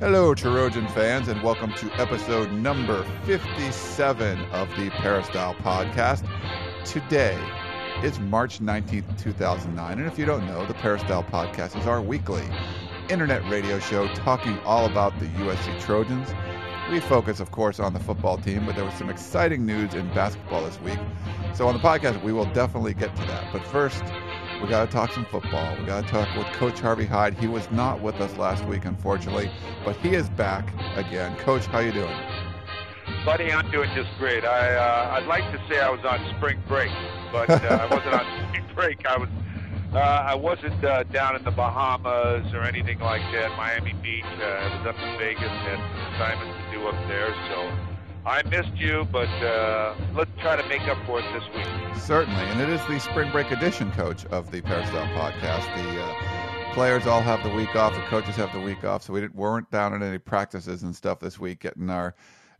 Hello, Trojan fans, and welcome to episode number 57 of the Peristyle Podcast. Today is March 19th, 2009, and if you don't know, the Peristyle Podcast is our weekly internet radio show talking all about the USC Trojans. We focus, of course, on the football team, but there was some exciting news in basketball this week. So on the podcast, we will definitely get to that. But first, we got to talk some football. We got to talk with Coach Harvey Hyde. He was not with us last week, unfortunately, but he is back again. Coach, how you doing? Buddy, I'm doing just great. I uh, I'd like to say I was on spring break, but uh, I wasn't on spring break. I was uh, I wasn't uh, down in the Bahamas or anything like that. Miami Beach. Uh, I was up in Vegas. Had some assignments to do up there, so I missed you, but uh, let's try to make up for it this week. Certainly, and it is the spring break edition, Coach, of the Peristyle podcast. The uh, players all have the week off, the coaches have the week off, so we didn't, weren't down at any practices and stuff this week, getting our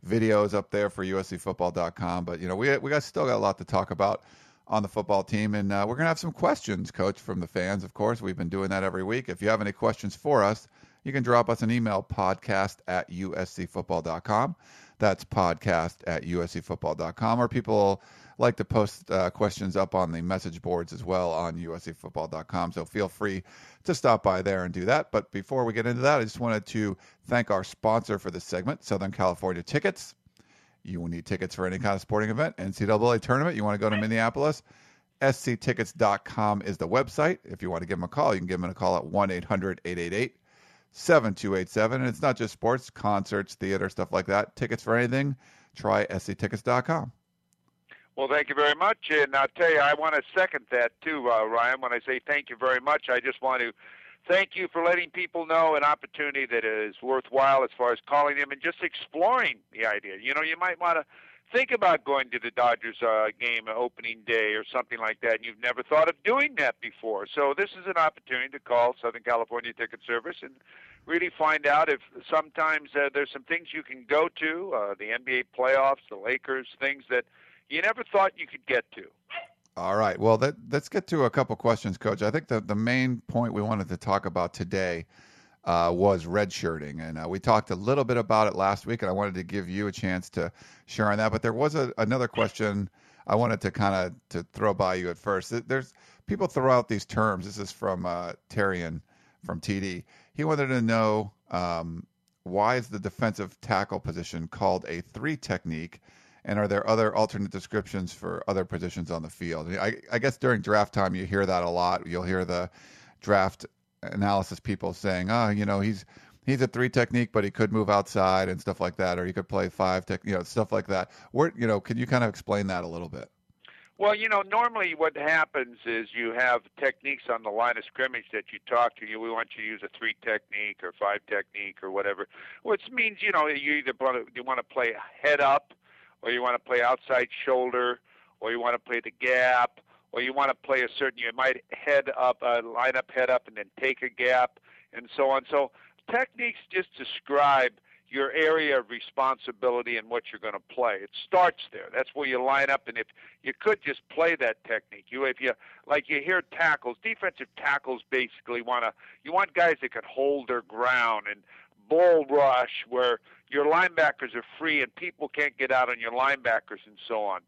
videos up there for USCFootball.com. But you know, we we got still got a lot to talk about on the football team, and uh, we're gonna have some questions, Coach, from the fans. Of course, we've been doing that every week. If you have any questions for us, you can drop us an email podcast at uscfootball.com. That's podcast at uscfootball.com. Or people like to post uh, questions up on the message boards as well on uscfootball.com. So feel free to stop by there and do that. But before we get into that, I just wanted to thank our sponsor for this segment, Southern California Tickets. You will need tickets for any kind of sporting event, NCAA tournament. You want to go to Minneapolis? sctickets.com is the website. If you want to give them a call, you can give them a call at 1 800 888 7287. And it's not just sports, concerts, theater, stuff like that. Tickets for anything, try sctickets.com. Well, thank you very much. And I'll tell you, I want to second that too, uh, Ryan. When I say thank you very much, I just want to thank you for letting people know an opportunity that is worthwhile as far as calling them and just exploring the idea. You know, you might want to think about going to the Dodgers uh, game opening day or something like that, and you've never thought of doing that before. So this is an opportunity to call Southern California Ticket Service and really find out if sometimes uh, there's some things you can go to, uh, the NBA playoffs, the Lakers, things that you never thought you could get to. All right. Well, that, let's get to a couple questions, Coach. I think the, the main point we wanted to talk about today uh, was redshirting. And uh, we talked a little bit about it last week, and I wanted to give you a chance to share on that. But there was a, another question I wanted to kind of to throw by you at first. There's people throw out these terms. This is from uh, Terrian from TD. He wanted to know um, why is the defensive tackle position called a three technique, and are there other alternate descriptions for other positions on the field? I, I guess during draft time you hear that a lot. You'll hear the draft analysis people saying, oh, you know, he's he's a three technique, but he could move outside and stuff like that, or he could play five tech, you know, stuff like that. Where, you know, can you kind of explain that a little bit? Well, you know, normally what happens is you have techniques on the line of scrimmage that you talk to. You, we want you to use a three technique or five technique or whatever, which means you know you either want to, you want to play head up, or you want to play outside shoulder, or you want to play the gap, or you want to play a certain, you might head up, uh, line up, head up, and then take a gap, and so on. So techniques just describe your area of responsibility and what you're going to play. It starts there. That's where you line up, and if you could just play that technique, you if you like you hear tackles, defensive tackles basically want to you want guys that can hold their ground and bull rush where your linebackers are free and people can't get out on your linebackers and so on.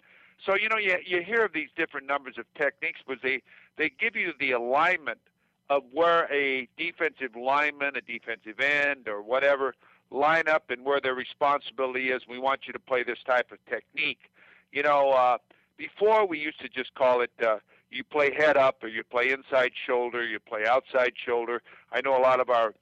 So you know you you hear of these different numbers of techniques, but they they give you the alignment of where a defensive lineman, a defensive end, or whatever line up and where their responsibility is. We want you to play this type of technique. You know, uh, before we used to just call it uh, you play head up or you play inside shoulder, you play outside shoulder. I know a lot of our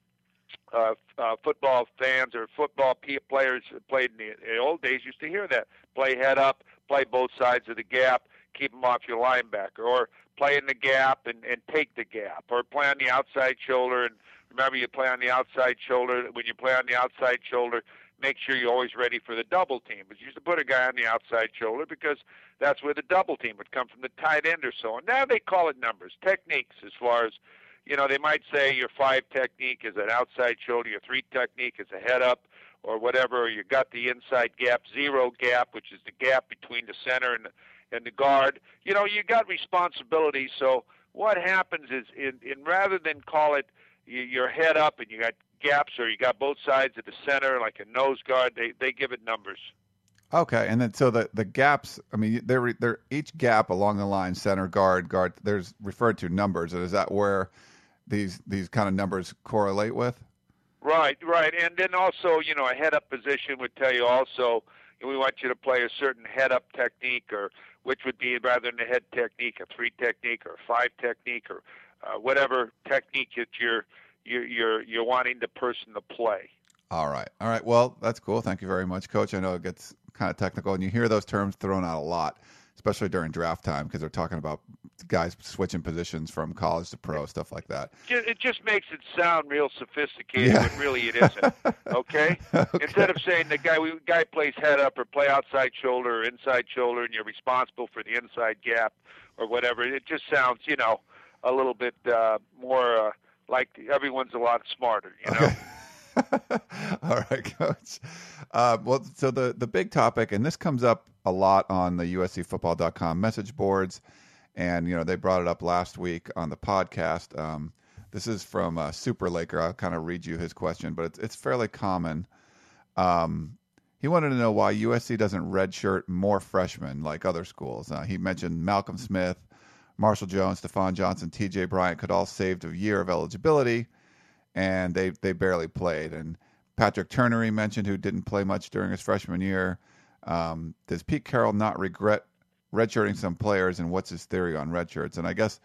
uh, uh, football fans or football players played in the, in the old days used to hear that play head up, play both sides of the gap, keep them off your linebacker, or play in the gap and, and take the gap, or play on the outside shoulder and Remember, you play on the outside shoulder. When you play on the outside shoulder, make sure you're always ready for the double team. But you used to put a guy on the outside shoulder because that's where the double team would come from, the tight end or so on. Now they call it numbers, techniques as far as, you know, they might say your five technique is an outside shoulder, your three technique is a head up or whatever, you got the inside gap, zero gap, which is the gap between the center and the, and the guard. You know, you got responsibility. So what happens is, in, in rather than call it your head up and you got gaps or you got both sides of the center like a nose guard, they they give it numbers. Okay, and then so the the gaps. I mean, they're they're each gap along the line, center, guard, guard. There's referred to numbers. Is that where these these kind of numbers correlate with? Right, right, and then also, you know, a head up position would tell you also we want you to play a certain head up technique, or which would be rather than a head technique, a three technique, or a five technique, or uh, whatever technique that you're you're you're you're wanting the person to play. All right, all right. Well, that's cool. Thank you very much, Coach. I know it gets kind of technical, and you hear those terms thrown out a lot, especially during draft time because they're talking about guys switching positions from college to pro, stuff like that. It just makes it sound real sophisticated yeah. when really it isn't. Okay? okay? Instead of saying the guy we guy plays head up or play outside shoulder or inside shoulder, and you're responsible for the inside gap or whatever, it just sounds, you know, a little bit uh, more uh, like everyone's a lot smarter. You know. Okay. All right, coach. Uh, well, so the the big topic, and this comes up a lot on the USCFootball.com message boards, and you know they brought it up last week on the podcast. Um, this is from uh, Super Laker. I'll kind of read you his question, but it's it's fairly common. Um, he wanted to know why USC doesn't redshirt more freshmen like other schools. Uh, he mentioned Malcolm Smith, Marshall Jones, Stephon Johnson, T.J. Bryant could all saved a year of eligibility and they they barely played. And Patrick Turner he mentioned who didn't play much during his freshman year. Um, does Pete Carroll not regret redshirting some players, and what's his theory on redshirts? And I guess.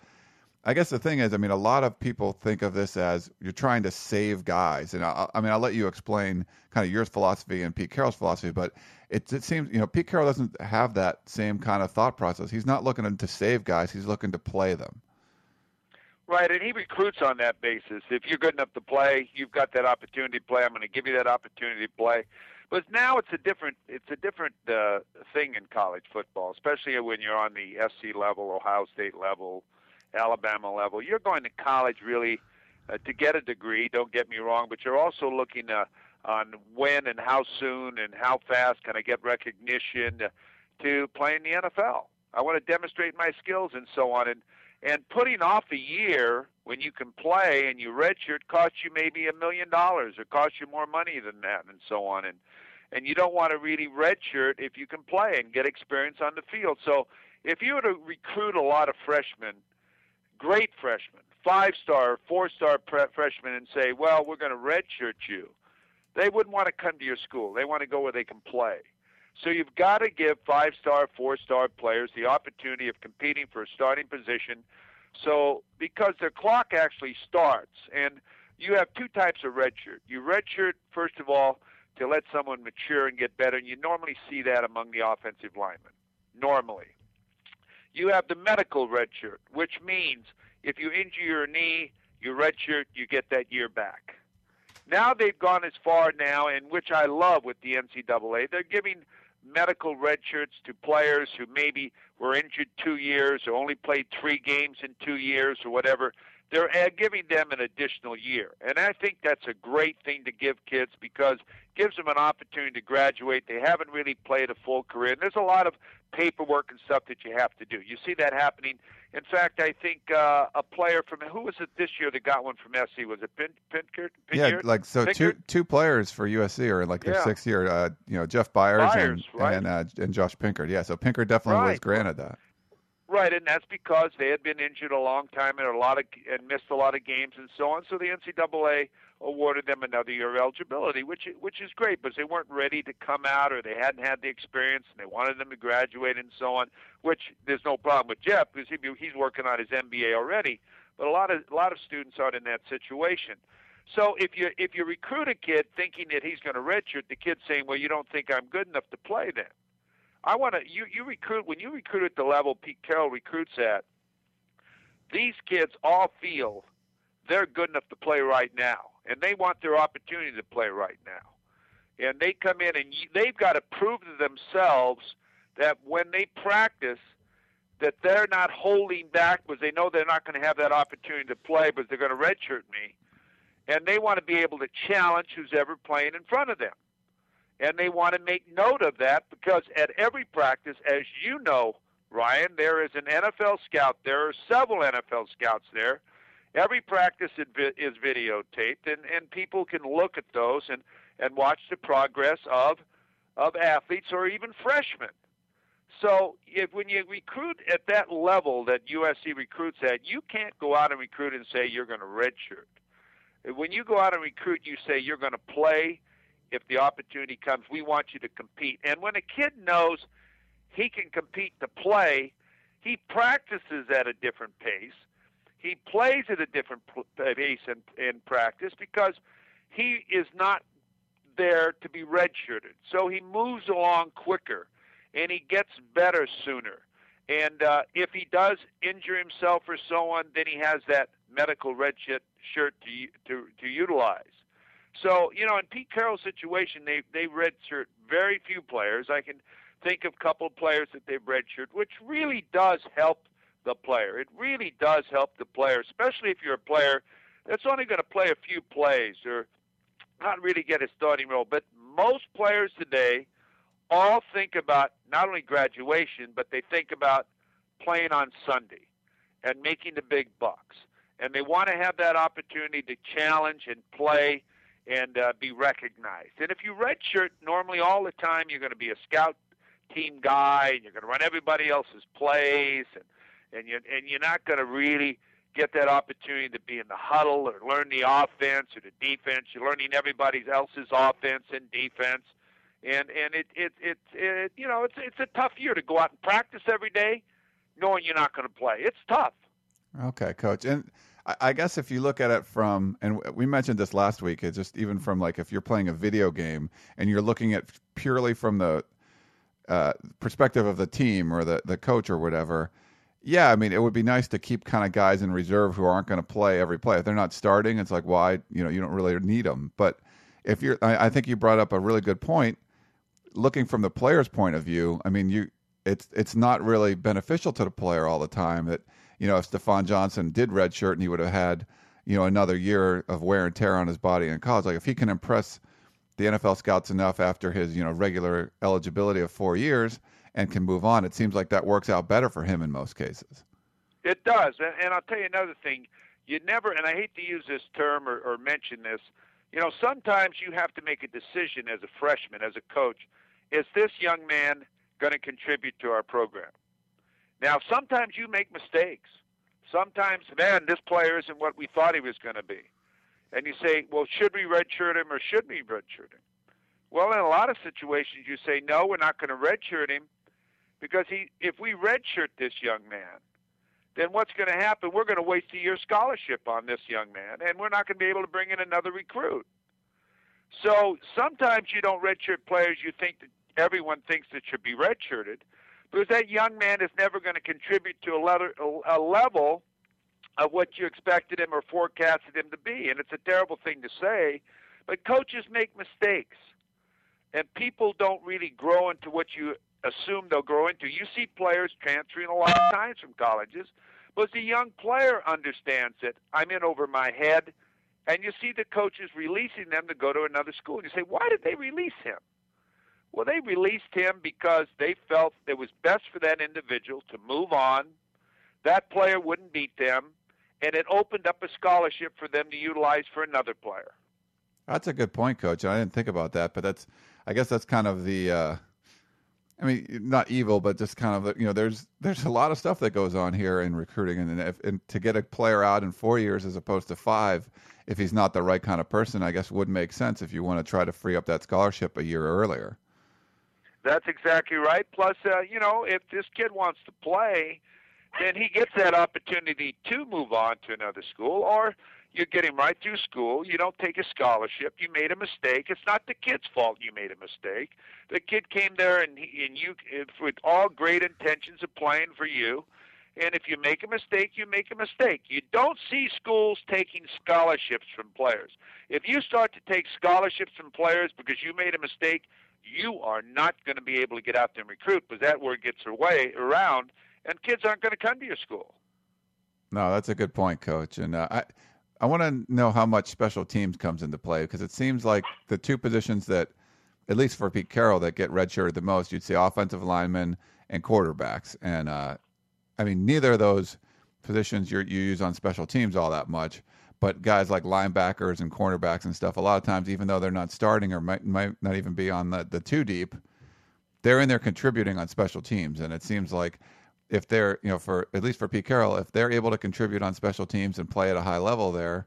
I guess the thing is, I mean, a lot of people think of this as you're trying to save guys, and I, I mean, I'll let you explain kind of your philosophy and Pete Carroll's philosophy, but it, it seems you know Pete Carroll doesn't have that same kind of thought process. He's not looking to save guys; he's looking to play them. Right, and he recruits on that basis. If you're good enough to play, you've got that opportunity to play. I'm going to give you that opportunity to play. But now it's a different it's a different uh, thing in college football, especially when you're on the SC level, Ohio State level, Alabama level. You're going to college really uh, to get a degree. Don't get me wrong, but you're also looking uh, on when and how soon and how fast can I get recognition to play in the NFL. I want to demonstrate my skills and so on. And and putting off a year when you can play and you redshirt costs you maybe a million dollars or costs you more money than that and so on. And and you don't want to really redshirt if you can play and get experience on the field. So if you were to recruit a lot of freshmen, great freshmen, five star, four star pre- freshmen, and say, well, we're going to redshirt you, they wouldn't want to come to your school. They want to go where they can play. So you've got to give five star, four star players the opportunity of competing for a starting position. So because their clock actually starts, and you have two types of redshirt. You redshirt first of all to let someone mature and get better, and you normally see that among the offensive linemen. Normally, you have the medical redshirt, which means if you injure your knee, you redshirt, you get that year back. Now they've gone as far now, and which I love with the NCAA, they're giving medical red shirts to players who maybe were injured two years or only played three games in two years or whatever. They're uh, giving them an additional year. And I think that's a great thing to give kids because it gives them an opportunity to graduate. They haven't really played a full career. And there's a lot of paperwork and stuff that you have to do. You see that happening in fact, I think uh, a player from who was it this year that got one from SC? Was it Pin, Pinkert? Yeah, like so Pinkert? two two players for USC are like their yeah. sixth year. Uh, you know, Jeff Byers, Byers and right? and, uh, and Josh Pinkert. Yeah, so Pinkert definitely right. was granted that. Right, and that's because they had been injured a long time and a lot of and missed a lot of games and so on. So the NCAA awarded them another year of eligibility, which which is great because they weren't ready to come out or they hadn't had the experience and they wanted them to graduate and so on. Which there's no problem with Jeff because he, he's working on his MBA already. But a lot of a lot of students aren't in that situation. So if you if you recruit a kid thinking that he's going to redshirt, the kid's saying, "Well, you don't think I'm good enough to play then." I want to you you recruit when you recruit at the level Pete Carroll recruits at. These kids all feel they're good enough to play right now, and they want their opportunity to play right now. And they come in and they've got to prove to themselves that when they practice, that they're not holding back because they know they're not going to have that opportunity to play, but they're going to redshirt me. And they want to be able to challenge who's ever playing in front of them. And they want to make note of that because at every practice, as you know, Ryan, there is an NFL scout. There are several NFL scouts there. Every practice is videotaped, and, and people can look at those and, and watch the progress of of athletes or even freshmen. So if when you recruit at that level that USC recruits at, you can't go out and recruit and say you're going to redshirt. When you go out and recruit, you say you're going to play. If the opportunity comes, we want you to compete. And when a kid knows he can compete to play, he practices at a different pace. He plays at a different pace in, in practice because he is not there to be redshirted. So he moves along quicker and he gets better sooner. And uh, if he does injure himself or so on, then he has that medical red shirt, to, to to utilize. So you know, in Pete Carroll's situation, they they redshirt very few players. I can think of a couple of players that they've redshirt, which really does help the player. It really does help the player, especially if you're a player that's only going to play a few plays or not really get a starting role. But most players today all think about not only graduation, but they think about playing on Sunday and making the big bucks. And they want to have that opportunity to challenge and play and uh, be recognized. And if you redshirt, normally all the time you're going to be a scout team guy and you're going to run everybody else's plays and and you and you're not going to really get that opportunity to be in the huddle or learn the offense or the defense. You're learning everybody else's offense and defense and and it it it, it you know it's it's a tough year to go out and practice every day, knowing you're not going to play. It's tough. Okay, coach, and I guess if you look at it from, and we mentioned this last week, it's just even from like if you're playing a video game and you're looking at purely from the uh, perspective of the team or the the coach or whatever. Yeah, I mean, it would be nice to keep kind of guys in reserve who aren't going to play every play. If they're not starting, it's like, why? Well, you know, you don't really need them. But if you're, I, I think you brought up a really good point looking from the player's point of view, I mean, you it's it's not really beneficial to the player all the time. That you know, if Stefan Johnson did redshirt and he would have had you know another year of wear and tear on his body in college, like if he can impress the NFL scouts enough after his you know regular eligibility of four years and can move on, it seems like that works out better for him in most cases. It does, and, and I'll tell you another thing. You never, and I hate to use this term or, or mention this. You know, sometimes you have to make a decision as a freshman, as a coach is this young man going to contribute to our program? Now, sometimes you make mistakes. Sometimes, man, this player isn't what we thought he was going to be. And you say, well, should we redshirt him or should we redshirt him? Well, in a lot of situations, you say, no, we're not going to redshirt him because he, if we redshirt this young man, then what's going to happen? We're going to waste a year scholarship on this young man, and we're not going to be able to bring in another recruit. So sometimes you don't redshirt players you think that everyone thinks it should be redshirted because that young man is never going to contribute to a, letter, a level of what you expected him or forecasted him to be. And it's a terrible thing to say, but coaches make mistakes. And people don't really grow into what you assume they'll grow into. You see players transferring a lot of times from colleges, but the young player understands it. I'm in over my head. And you see the coaches releasing them to go to another school. And you say, why did they release him? Well, they released him because they felt it was best for that individual to move on. That player wouldn't beat them, and it opened up a scholarship for them to utilize for another player. That's a good point, Coach. I didn't think about that, but that's, I guess that's kind of the, uh, I mean, not evil, but just kind of, you know, there's there's a lot of stuff that goes on here in recruiting, and if, and to get a player out in four years as opposed to five, if he's not the right kind of person, I guess would make sense if you want to try to free up that scholarship a year earlier. That's exactly right. Plus, uh, you know, if this kid wants to play, then he gets that opportunity to move on to another school, or you get him right through school. You don't take a scholarship. You made a mistake. It's not the kid's fault you made a mistake. The kid came there and he, and you with all great intentions of playing for you, And if you make a mistake, you make a mistake. You don't see schools taking scholarships from players. If you start to take scholarships from players because you made a mistake, you are not going to be able to get out there and recruit because that word gets away around, and kids aren't going to come to your school. No, that's a good point, Coach. And uh, I, I want to know how much special teams comes into play because it seems like the two positions that, at least for Pete Carroll, that get redshirted the most, you'd say offensive linemen and quarterbacks. And uh, I mean, neither of those positions you use on special teams all that much. But guys like linebackers and cornerbacks and stuff, a lot of times, even though they're not starting or might, might not even be on the, the two deep, they're in there contributing on special teams. And it seems like if they're, you know, for at least for Pete Carroll, if they're able to contribute on special teams and play at a high level there,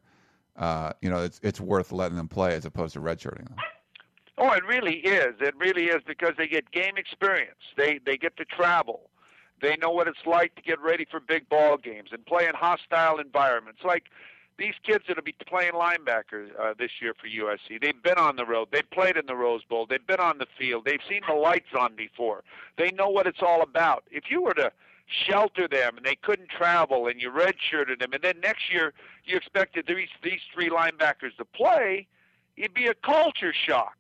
uh, you know, it's it's worth letting them play as opposed to redshirting them. Oh, it really is. It really is because they get game experience. They they get to travel. They know what it's like to get ready for big ball games and play in hostile environments. Like these kids that'll be playing linebacker uh, this year for USC. They've been on the road. They've played in the Rose Bowl. They've been on the field. They've seen the lights on before. They know what it's all about. If you were to shelter them and they couldn't travel and you redshirted them and then next year you expected these these three linebackers to play, it'd be a culture shock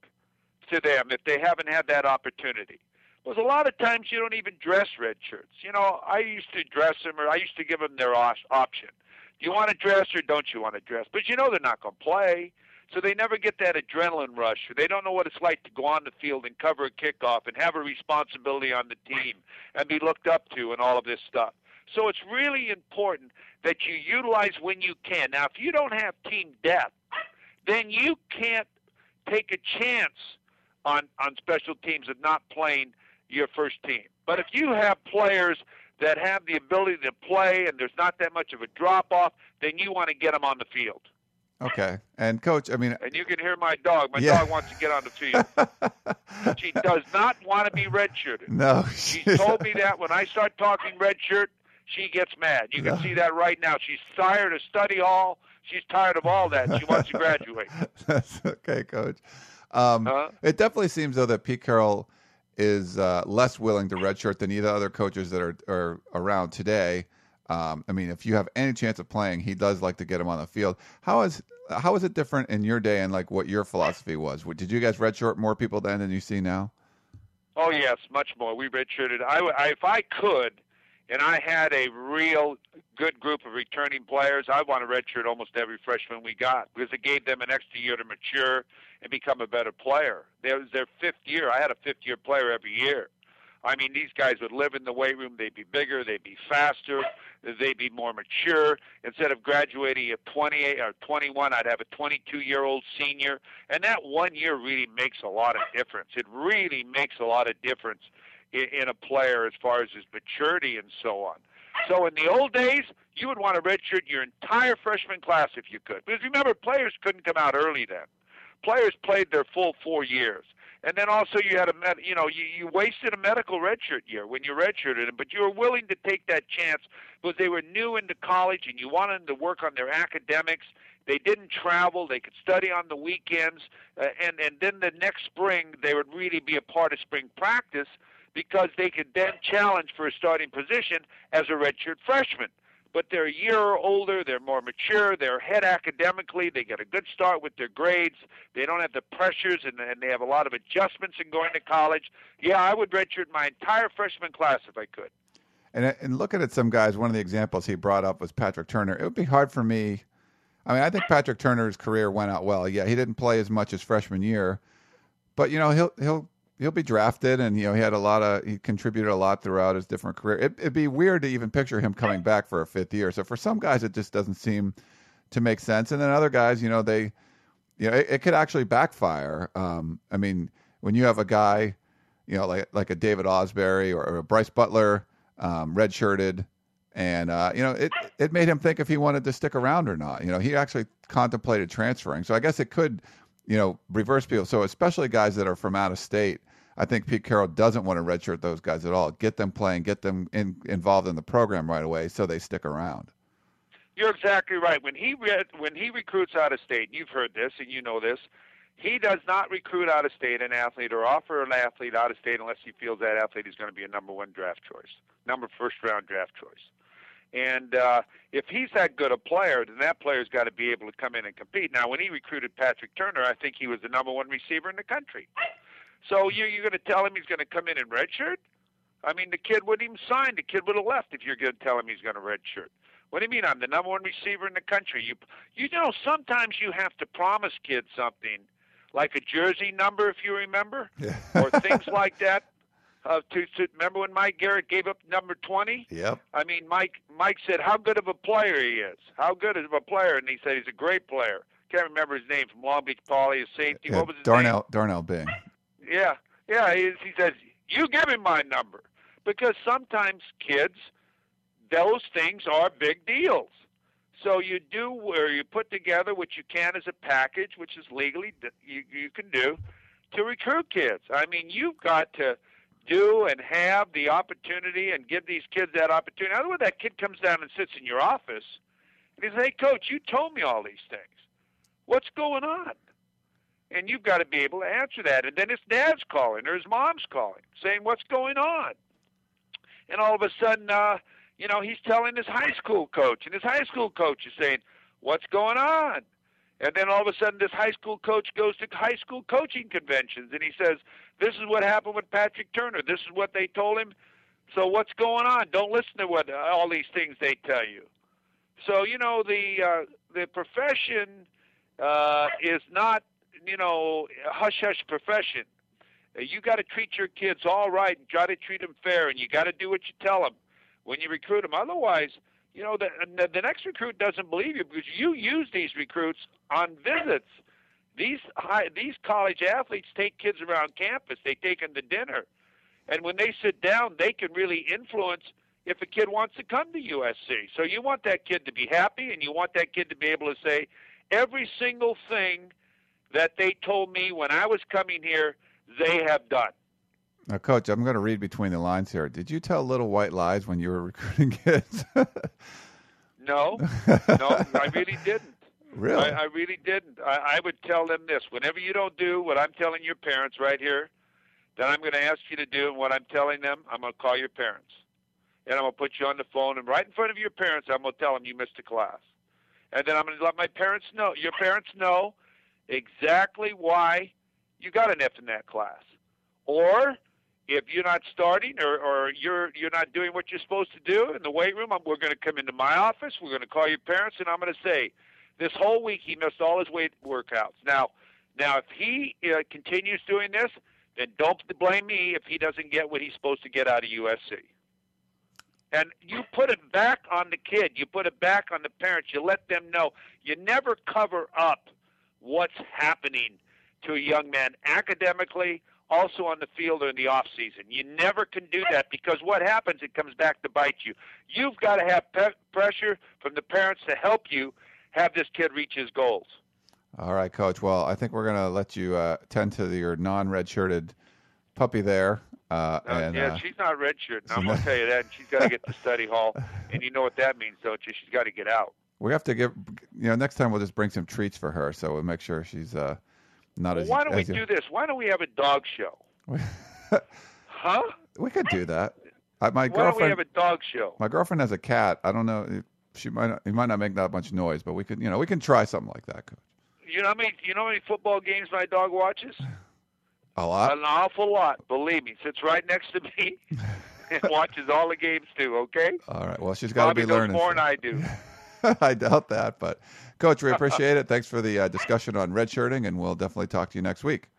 to them if they haven't had that opportunity. Because a lot of times you don't even dress red shirts. You know, I used to dress them or I used to give them their option. Do you want to dress or don't you want to dress? But you know they're not going to play. So they never get that adrenaline rush. They don't know what it's like to go on the field and cover a kickoff and have a responsibility on the team and be looked up to and all of this stuff. So it's really important that you utilize when you can. Now, if you don't have team depth, then you can't take a chance on on special teams of not playing your first team. But if you have players that have the ability to play and there's not that much of a drop off, then you want to get them on the field. Okay. And coach, I mean, and you can hear my dog. My yeah. dog wants to get on the field. she does not want to be redshirted. No, she told me that when I start talking redshirt, she gets mad. You can no. see that right now. She's tired of study hall. She's tired of all that. She wants to graduate. That's okay, coach. Um, huh? It definitely seems though that Pete Carroll is uh, less willing to redshirt than either other coaches that are, are around today. Um, I mean, if you have any chance of playing, he does like to get him on the field. How is how is it different in your day and like what your philosophy was? Did you guys redshirt more people then than you see now? Oh yes, much more. We redshirted. I, I if I could, and I had a real good group of returning players, I want to redshirt almost every freshman we got because it gave them an extra year to mature and become a better player. There was their fifth year. I had a fifth year player every year. I mean, these guys would live in the weight room. They'd be bigger. They'd be faster. They'd be more mature. Instead of graduating at 28 or 21, I'd have a 22 year old senior. And that one year really makes a lot of difference. It really makes a lot of difference in, in a player as far as his maturity and so on. So in the old days, you would want to redshirt your entire freshman class if you could. Because remember, players couldn't come out early then. Players played their full four years. And then also you had a med, you know you, you wasted a medical redshirt year when you redshirted them, but you were willing to take that chance because they were new into college and you wanted them to work on their academics. They didn't travel; they could study on the weekends, uh, and and then the next spring they would really be a part of spring practice because they could then challenge for a starting position as a redshirt freshman but they're a year older, they're more mature, they're ahead academically, they get a good start with their grades, they don't have the pressures, and, and they have a lot of adjustments in going to college. Yeah, I would redshirt my entire freshman class if I could. And, uh, and looking at some guys, one of the examples he brought up was Patrick Turner. It would be hard for me. I mean, I think Patrick Turner's career went out well. Yeah, he didn't play as much as freshman year, but you know he'll he'll he'll be drafted, and you know he had a lot of he contributed a lot throughout his different career. It, would be weird to even picture him coming back for a fifth year. So for some guys, it just doesn't seem to make sense, and then other guys, you know, they, you know, it, it could actually backfire. Um, I mean, when you have a guy, you know, like like a David Ausberry or, or a Brice Butler, um, redshirted. And uh, you know, it it made him think if he wanted to stick around or not. You know, he actually contemplated transferring. So I guess it could you know, reverse people. So especially guys that are from out of state, I think Pete Carroll doesn't want to redshirt those guys at all. Get them playing, get them in, involved in the program right away, so they stick around. You're exactly right. When he when he recruits out of state, you've heard this and you know this, he does not recruit out of state an athlete or offer an athlete out of state unless he feels that athlete is going to be a number one draft choice, number first round draft choice. And uh, if he's that good a player, then that player's got to be able to come in and compete. Now, when he recruited Patrick Turner, I think he was the number one receiver in the country. So you, you're going to tell him he's going to come in in redshirt? I mean, the kid wouldn't even sign. The kid would have left if you're going to tell him he's going to redshirt. What do you mean? I'm the number one receiver in the country. You, you know, sometimes you have to promise kids something, like a jersey number, if you remember, Yeah. or things like that. Uh, to, to remember when Mike Garrett gave up number 20? Yep. I mean, Mike Mike said how good of a player he is. How good of a player, and he said he's a great player. Can't remember his name from Long Beach Poly, his safety. Yeah, what was his Darnell name? Darnell Bing. Yeah, yeah. He, he says you give him my number because sometimes kids, those things are big deals. So you do where you put together what you can as a package, which is legally you you can do to recruit kids. I mean, you've got to do and have the opportunity and give these kids that opportunity. Otherwise, that kid comes down and sits in your office and he says, "Hey, coach, you told me all these things. What's going on?" And you've got to be able to answer that. And then his dad's calling or his mom's calling, saying, "What's going on?" And all of a sudden, uh, you know, he's telling his high school coach, and his high school coach is saying, "What's going on?" And then all of a sudden, this high school coach goes to high school coaching conventions, and he says, "This is what happened with Patrick Turner. This is what they told him. So what's going on? Don't listen to what all these things they tell you." So you know, the uh, the profession uh, is not, you know, hush hush profession. You got to treat your kids all right and try to treat them fair, and you got to do what you tell them when you recruit them. Otherwise, you know, the the next recruit doesn't believe you because you use these recruits on visits. These high, these college athletes take kids around campus. They take them to dinner, and when they sit down, they can really influence if a kid wants to come to USC. So you want that kid to be happy, and you want that kid to be able to say every single thing that they told me when I was coming here. They have done. Now, Coach, I'm going to read between the lines here. Did you tell little white lies when you were recruiting kids? No, no, I really didn't. Really? I, I really didn't. I, I would tell them this: whenever you don't do what I'm telling your parents right here, then I'm going to ask you to do, and what I'm telling them, I'm going to call your parents, and I'm going to put you on the phone, and right in front of your parents, I'm going to tell them you missed a class, and then I'm going to let my parents know, your parents know exactly why you got an F in that class, or if you're not starting or, or you're you're not doing what you're supposed to do in the weight room, I'm, we're going to come into my office. We're going to call your parents, and I'm going to say, this whole week he missed all his weight workouts. Now, now if he uh, continues doing this, then don't blame me if he doesn't get what he's supposed to get out of USC. And you put it back on the kid. You put it back on the parents. You let them know. You never cover up what's happening to a young man academically, also on the field or in the off season. You never can do that because what happens? It comes back to bite you. You've got to have pe- pressure from the parents to help you have this kid reach his goals. All right, Coach. Well, I think we're going to let you uh, tend to your non-red shirted puppy there. Uh, Uh, and, yeah, uh, she's not redshirt. I'm gonna tell you that. And she's got to get to study hall, and you know what that means, don't you? She's got to get out. we have to give, you know, next time we'll just bring some treats for her so we'll make sure she's uh, not Well, as. why don't we as do this? Why don't we have a dog show? Huh? we could do that. I, my Why don't we girlfriend, have a dog show? my girlfriend has a cat. I don't know. She might not, he might not make that much noise, but we could, you know, we can try something like that, Coach. You know how many? You know how many football games my dog watches? A lot. An awful lot. Believe me, sits right next to me and watches all the games too. Okay. All right. Well, she's got to be learning. more than. I do. I doubt that, but Coach, we appreciate it. Thanks for the uh, discussion on redshirting, and we'll definitely talk to you next week.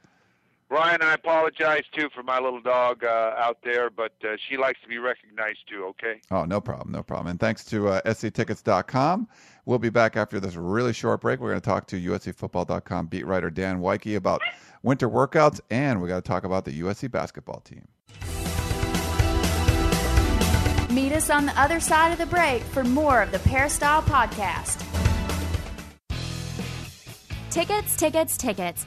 Ryan, I apologize too for my little dog uh, out there, but uh, she likes to be recognized too. Okay. Oh, no problem, no problem. And thanks to uh, sctickets.com. We'll be back after this really short break. We're going to talk to USCFootball.com beat writer Dan Wyke about winter workouts, and we got to talk about the USC basketball team. Meet us on the other side of the break for more of the Peristyle Podcast. Tickets, tickets, tickets.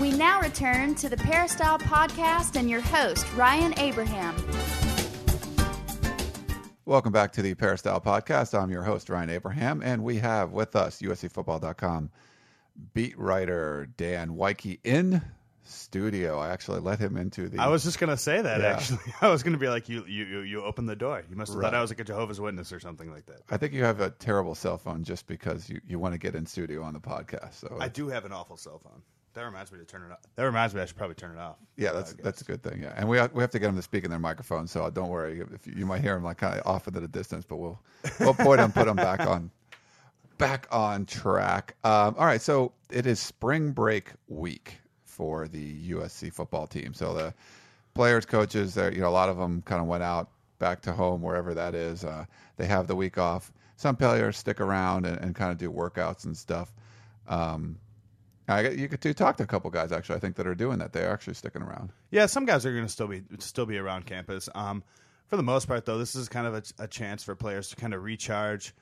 We now return to the Peristyle Podcast and your host, Ryan Abraham. Welcome back to the Peristyle Podcast. I'm your host, Ryan Abraham, and we have with us USCFootball.com beat writer Dan Wyke in studio. I actually let him into the. I was just gonna say that Yeah. actually. I was gonna be like, you, you, you, you opened the door. You must have Right. thought I was like a Jehovah's Witness or something like that. I think you have a terrible cell phone just because you, you want to get in studio on the podcast. So I do have an awful cell phone. That reminds me to turn it off. That reminds me I should probably turn it off. Yeah, that's that's a good thing. Yeah, and we have, we have to get them to speak in their microphone, so don't worry. If you, you might hear them like kind of off at a distance, but we'll we'll point them, put them back on back on track. Um, all right, so it is spring break week for the USC football team. So the players, coaches, they're, you know, a lot of them kind of went out back to home wherever that is. Uh, they have the week off. Some players stick around and, and kind of do workouts and stuff. Um, I, you could do, talk to a couple guys actually. I think that are doing that. They're actually sticking around. Yeah, some guys are going to still be still be around campus. Um, for the most part, though, this is kind of a, a chance for players to kind of recharge,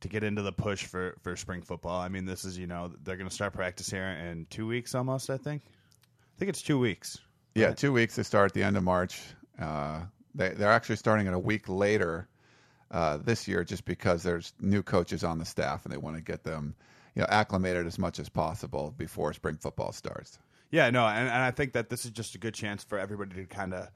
to get into the push for, for spring football. I mean, this is you know they're going to start practice here in two weeks almost. I think. I think it's two weeks. Yeah, two weeks. They start at the end of March. Uh, they, they're actually starting it a week later uh, this year, just because there's new coaches on the staff, and they want to get them, you know, acclimated as much as possible before spring football starts. Yeah, no, and, and I think that this is just a good chance for everybody to kind of,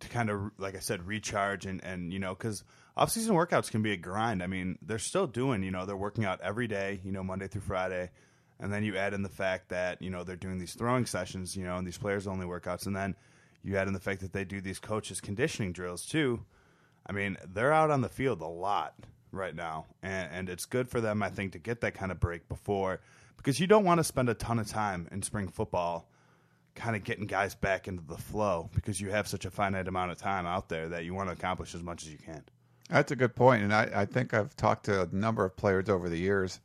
to kind of, like I said, recharge and and you know, because off-season workouts can be a grind. I mean, they're still doing, you know, they're working out every day, you know, Monday through Friday, and then you add in the fact that you know they're doing these throwing sessions, you know, and these players-only workouts, and then you add in the fact that they do these coaches conditioning drills too. I mean, they're out on the field a lot right now, and, and it's good for them, I think, to get that kind of break before, because you don't want to spend a ton of time in spring football kind of getting guys back into the flow because you have such a finite amount of time out there that you want to accomplish as much as you can. That's a good point, and I, I think I've talked to a number of players over the years.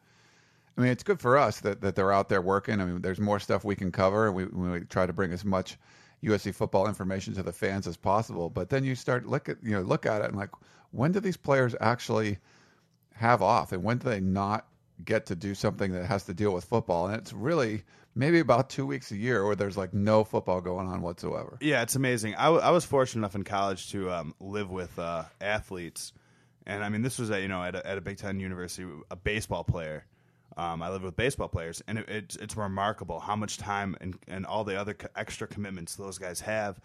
I mean, it's good for us that, that they're out there working. I mean, there's more stuff we can cover, and we, we try to bring as much USC football information to the fans as possible. But then you start look at you know look at it and like, when do these players actually have off, and when do they not get to do something that has to deal with football? And it's really maybe about two weeks a year where there's like no football going on whatsoever. Yeah, it's amazing. I, w- I was fortunate enough in college to um, live with uh, athletes, and I mean, this was at you know at a, at a Big Ten university, a baseball player. Um, I lived with baseball players, and it, it's it's remarkable how much time and and all the other co- extra commitments those guys have.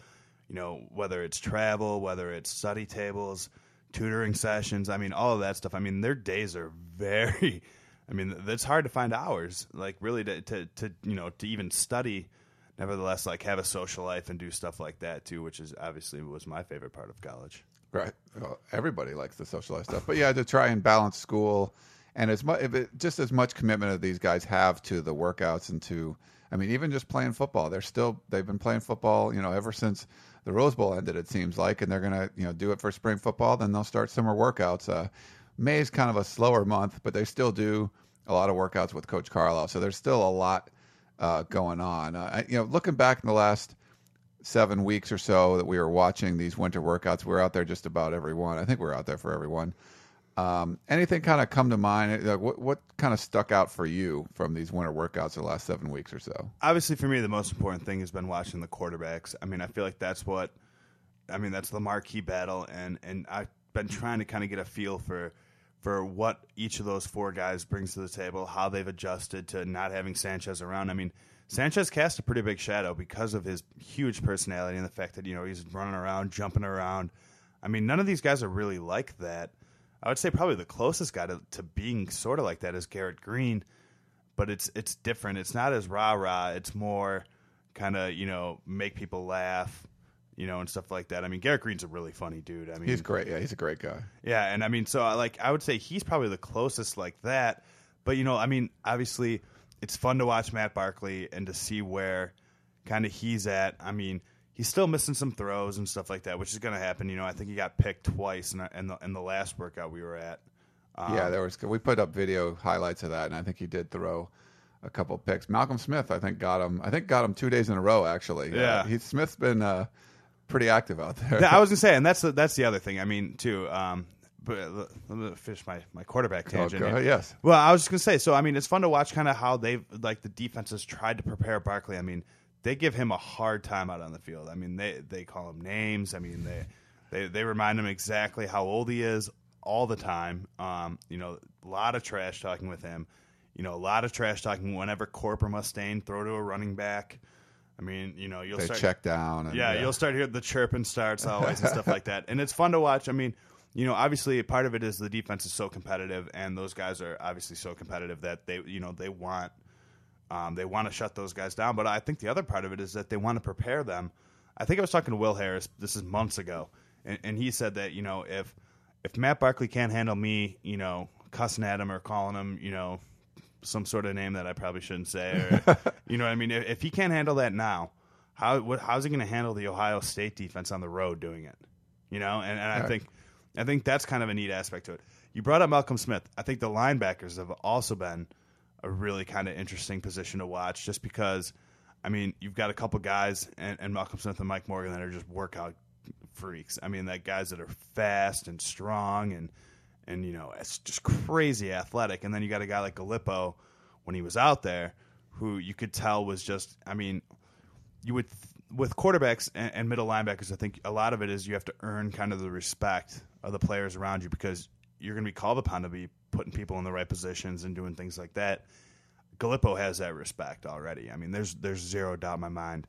You know, whether it's travel, whether it's study tables, tutoring sessions. I mean, all of that stuff. I mean, their days are very. I mean, it's hard to find hours, like really to, to, to you know to even study. Nevertheless, like have a social life and do stuff like that too, which is obviously was my favorite part of college. Right. Well, everybody likes the socialized stuff, but yeah, to try and balance school and as much, if it, just as much commitment as these guys have to the workouts and to, I mean, even just playing football, they're still they've been playing football, you know, ever since the Rose Bowl ended. It seems like, and they're gonna, you know, do it for spring football. Then they'll start summer workouts. Uh, May is kind of a slower month, but they still do a lot of workouts with Coach Carlisle. So there's still a lot uh, going on. Uh, you know, looking back in the last seven weeks or so that we were watching these winter workouts. We were out there just about every one. I think we were out there for every one. Um, anything kind of come to mind? Like, what what kind of stuck out for you from these winter workouts the last seven weeks or so? Obviously, for me, the most important thing has been watching the quarterbacks. I mean, I feel like that's what, I mean, that's the marquee battle, and and I've been trying to kind of get a feel for for what each of those four guys brings to the table, how they've adjusted to not having Sanchez around. I mean, Sanchez cast a pretty big shadow because of his huge personality and the fact that you know he's running around, jumping around. I mean, none of these guys are really like that. I would say probably the closest guy to, to being sort of like that is Garrett Green, but it's it's different. It's not as rah rah. It's more kind of you know make people laugh, you know, and stuff like that. I mean, Garrett Green's a really funny dude. I mean, He's great. Yeah, he's a great guy. yeah, and I mean, so I like I would say he's probably the closest like that. But you know, I mean, obviously, it's fun to watch Matt Barkley and to see where kind of he's at. I mean, he's still missing some throws and stuff like that, which is going to happen. You know, I think he got picked twice in, in the in the last workout we were at. Um, yeah, there was. We put up video highlights of that, and I think he did throw a couple picks. Malcolm Smith, I think, got him. I think got him two days in a row. Actually, Yeah. Uh, he, Smith's been uh, pretty active out there. Yeah, I was gonna say, and that's the, that's the other thing. I mean, too. Um, but uh, let me finish my, my quarterback Oh, tangent. go ahead, yes. Well, I was just gonna say. So I mean, it's fun to watch kind of how they've like the defenses tried to prepare Barkley. I mean, they give him a hard time out on the field. I mean, they they call him names. I mean, they they they remind him exactly how old he is all the time. Um, you know, a lot of trash talking with him. You know, a lot of trash talking whenever Corp or Mustain throw to a running back. I mean, you know, you'll They start check down. And, yeah, you'll start hearing the chirping starts always and stuff like that, and it's fun to watch. I mean, you know, obviously part of it is the defense is so competitive, and those guys are obviously so competitive that they, you know, they want, um, they want to shut those guys down. But I think the other part of it is that they want to prepare them. I think I was talking to Will Harris. This is months ago, and, and he said that you know if if Matt Barkley can't handle me, you know, cussing at him or calling him, you know, some sort of name that I probably shouldn't say, or, you know what I mean? If, if he can't handle that now, how what, how's he going to handle the Ohio State defense on the road doing it? You know, and, and I Right. think I think that's kind of a neat aspect to it. You brought up Malcolm Smith. I think the linebackers have also been a really kind of interesting position to watch, just because. I mean, you've got a couple guys, and, and Malcolm Smith and Mike Morgan that are just workout freaks. I mean, that guys that are fast and strong and and you know it's just crazy athletic. And then you got a guy like Galippo when he was out there, who you could tell was just. I mean, you would with quarterbacks and, and middle linebackers. I think a lot of it is you have to earn kind of the respect of the players around you because you're going to be called upon to be putting people in the right positions and doing things like that. Galippo has that respect already. I mean, there's there's zero doubt in my mind.